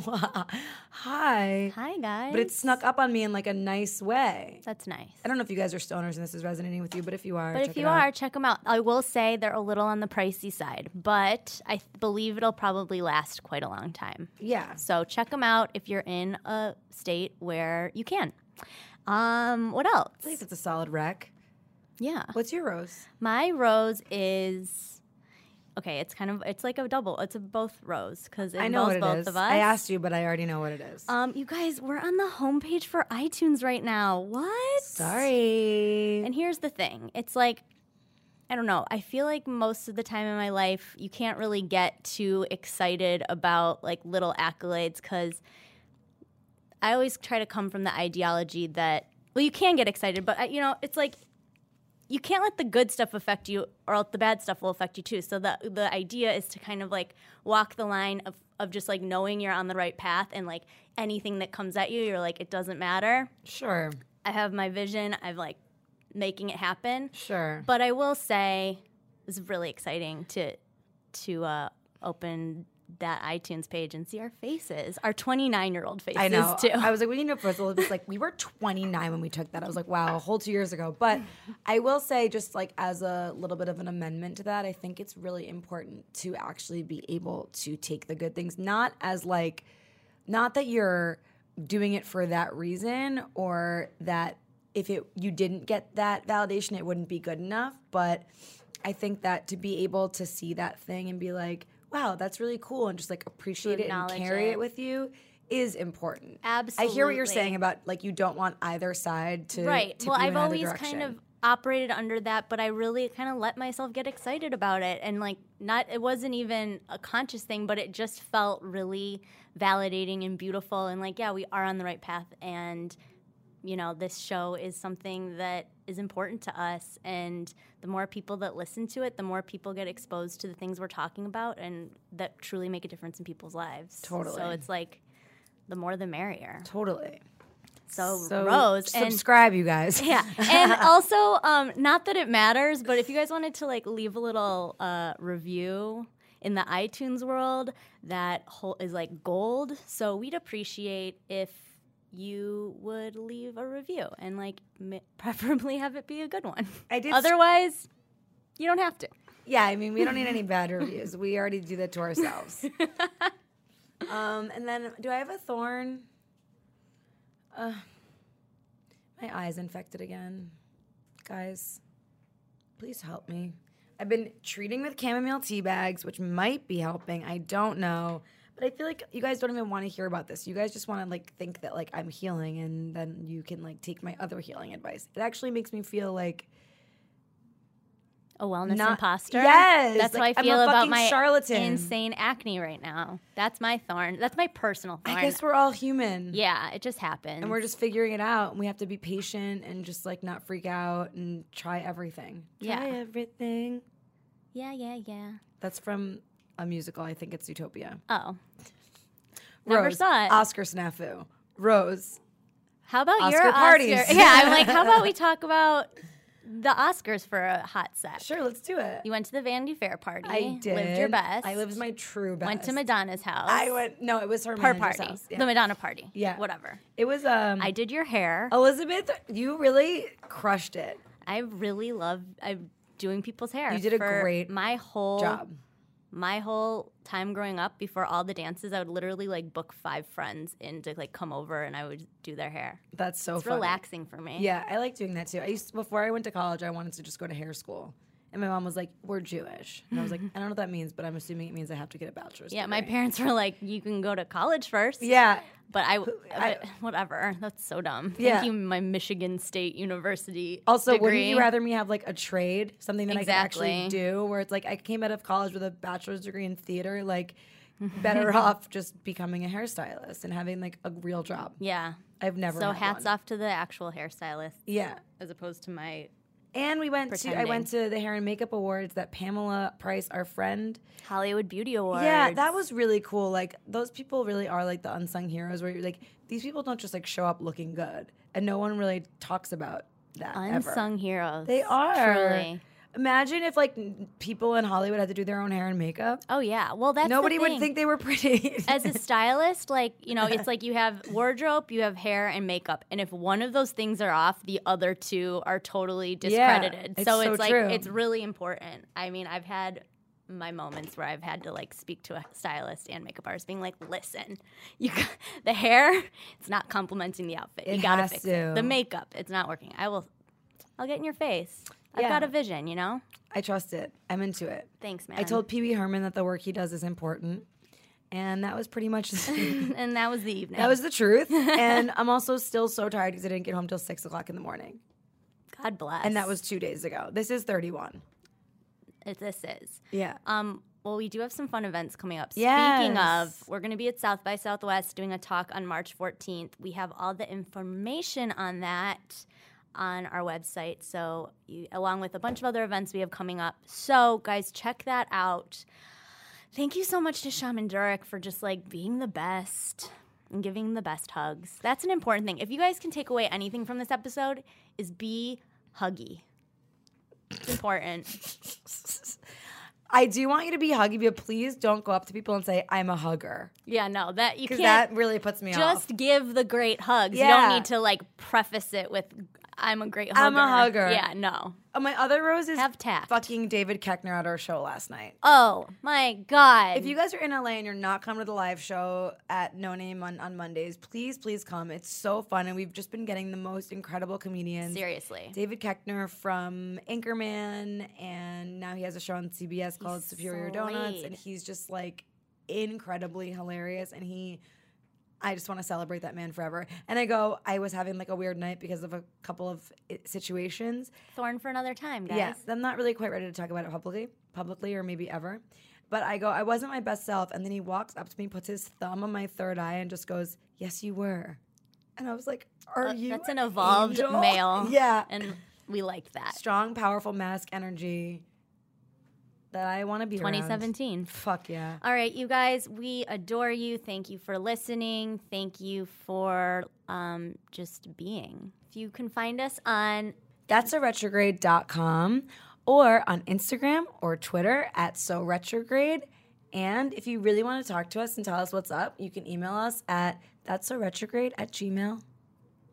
high." Hi guys. But it snuck up on me in like a nice way. That's nice. I don't know if you guys are stoners and this is resonating with you, but if you are, But check if you out. are, check them out. I will say they're a little on the pricey side, but I th- believe it'll probably last quite a long time. yeah. So check them out if you're in a state where you can. Um, what else? I think it's a solid wreck. Yeah, What's your rose? my rose is okay. It's kind of it's like a double. It's a both rose because I know what it both is. of us. I asked you, but I already know what it is. Um, you guys, we're on the homepage for iTunes right now. What? Sorry. And here's the thing it's like, I don't know. I feel like most of the time in my life, you can't really get too excited about like little accolades because I always try to come from the ideology that, well, you can get excited, but uh, you know, it's like you can't let the good stuff affect you or else the bad stuff will affect you too. So the the idea is to kind of like walk the line of of just like knowing you're on the right path and like anything that comes at you, you're like it doesn't matter. Sure. I have my vision. I've like making it happen. Sure. But I will say it's really exciting to to uh, open that iTunes page and see our faces, our 29 year old faces I know. too. I was like, we need to first of all, it was like we were 29 when we took that. I was like, wow, a whole two years ago. But I will say, just like as a little bit of an amendment to that, I think it's really important to actually be able to take the good things, not as like, not that you're doing it for that reason or that if it you didn't get that validation, it wouldn't be good enough. But I think that to be able to see that thing and be like, wow, that's really cool, and just like appreciate it and carry it. it with you is important. Absolutely. I hear what you're saying about like you don't want either side to right. Well, I've always direction. kind of operated under that, but I really kind of let myself get excited about it. And like, not, it wasn't even a conscious thing, but it just felt really validating and beautiful. And like, yeah, we are on the right path. And, you know, this show is something that is important to us. And the more people that listen to it, the more people get exposed to the things we're talking about and that truly make a difference in people's lives. Totally. So it's like, the more the merrier. totally. So, So Rose and subscribe, you guys. <laughs> yeah, and <laughs> also, um, not that it matters, but if you guys wanted to like leave a little uh, review in the iTunes world, that whole is like gold. So we'd appreciate if you would leave a review and like m- <laughs> preferably have it be a good one. I did. Otherwise, you don't have to. yeah, I mean, we don't need any <laughs> bad reviews. We already do that to ourselves. <laughs> um, and then, do I have a thorn? Uh, my eye's infected again, guys. Please help me. I've been treating with chamomile tea bags, which might be helping. I don't know. But I feel like you guys don't even want to hear about this. You guys just want to like think that like I'm healing and then you can like take my other healing advice. It actually makes me feel like A wellness Not- imposter. Yes, that's like, how I feel about my charlatan. insane acne right now. That's my thorn. That's my personal thorn. I guess we're all human. yeah, it just happened. And we're just figuring it out. And we have to be patient and just like not freak out and try everything. Yeah. Try everything. yeah, yeah, yeah. That's from a musical. I think it's Utopia. Oh, Never Rose, saw it. Oscar snafu. Rose. How about Oscar your parties. Oscar? <laughs> Yeah, I'm like, how about we talk about the Oscars for a hot sec? Sure, let's do it. You went to the Vanity Fair party. I did. Lived your best. I lived my true best. Went to Madonna's house. I went. No, it was her, her party. house. Yeah. The Madonna party. Yeah. Whatever. It was um. I did your hair. Elizabeth, you really crushed it. I really love I doing people's hair. You did a great my whole Job. My whole time growing up before all the dances i would literally like book five friends in to like come over and i would do their hair That's so it's relaxing for me Yeah, I like doing that too. I used before I went to college, I wanted to just go to hair school. And my mom was like, "We're Jewish," and I was like, "I don't know what that means, but I'm assuming it means I have to get a bachelor's." yeah my parents were like you can go to college first Yeah, but i, I- but whatever that's so dumb Yeah. thank you my michigan state university Also, wouldn't you rather me have like a trade, something that I could actually do, where it's like I came out of college with a bachelor's degree in theater, like <laughs> better off just becoming a hairstylist and having like a real job. yeah I've never. so hats one. off to the actual hairstylist Yeah, as opposed to my and we went to I went to the hair and makeup awards that Pamela Price, our friend, hollywood beauty awards Yeah, that was really cool. Like those people really are like the unsung heroes where you're like these people don't just like show up looking good and no one really talks about that ever. unsung heroes They are. truly Imagine if like people in Hollywood had to do their own hair and makeup. oh yeah well that's the Nobody would think they were pretty. as a <laughs> stylist, like, you know, it's <laughs> like you have wardrobe, you have hair and makeup. And if one of those things are off, the other two are totally discredited. Yeah, it's so so it's like it's really important. I mean, I've had my moments where I've had to like speak to a stylist and makeup artist being like, listen, you got, <laughs> the hair, it's not complementing the outfit. It you gotta fix to. it. The makeup, it's not working. I will I'll get in your face. I've Yeah. got a vision, you know? I trust it. I'm into it. Thanks, man. I told Pee Wee Herman that the work he does is important. And that was pretty much <laughs> and that was the evening. that was the truth. <laughs> And I'm also still so tired because I didn't get home till six o'clock in the morning. God bless. And that was two days ago. This is 31. it, this is. Yeah. Um, well, we do have some fun events coming up. Speaking of, we're going to be at South by Southwest doing a talk on March 14th. We have all the information on that on our website. So, you, along with a bunch of other events we have coming up. So, guys, check that out. Thank you so much to Shaman Durek for just like being the best and giving the best hugs. That's an important thing. If you guys can take away anything from this episode, is be huggy. It's important. I do want you to be huggy, but please don't go up to people and say I'm a hugger Yeah, no, that you can't that really puts me just off. Just give the great hugs. You don't need to like preface it with I'm a great hugger. I'm a hugger. Yeah, no. Oh, my other rose is Have tact. fucking David Koechner at our show last night. Oh my god. If you guys are in LA and you're not coming to the live show at No Name on, on Mondays, please, please come. It's so fun, and we've just been getting the most incredible comedians. seriously. David Koechner from Anchorman, and now he has a show on CBS called Superior Donuts, and he's just like incredibly hilarious. And he, I just want to celebrate that man forever. And I go, I was having like a weird night because of a couple of situations. Thorn for another time, guys. Yeah, I'm not really quite ready to talk about it publicly, publicly or maybe ever. But I go, I wasn't my best self, and then he walks up to me, puts his thumb on my third eye, and just goes, "Yes, you were." And I was like, "Are Uh, you?" That's an evolved angel?" male. <laughs> Yeah, And we like that. strong, powerful mask energy that I want to be around. 2017. Fuck yeah. All right, you guys, we adore you. Thank you for listening. Thank you for um, just being. If you can find us on That's a retrograde.com or on Instagram or Twitter at so retrograde. And if you really want to talk to us and tell us what's up, you can email us at that's so retrograde at gmail.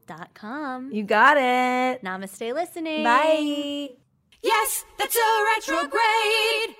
dot .com. You got it. Namaste listening. Bye. Yes, that's a retrograde.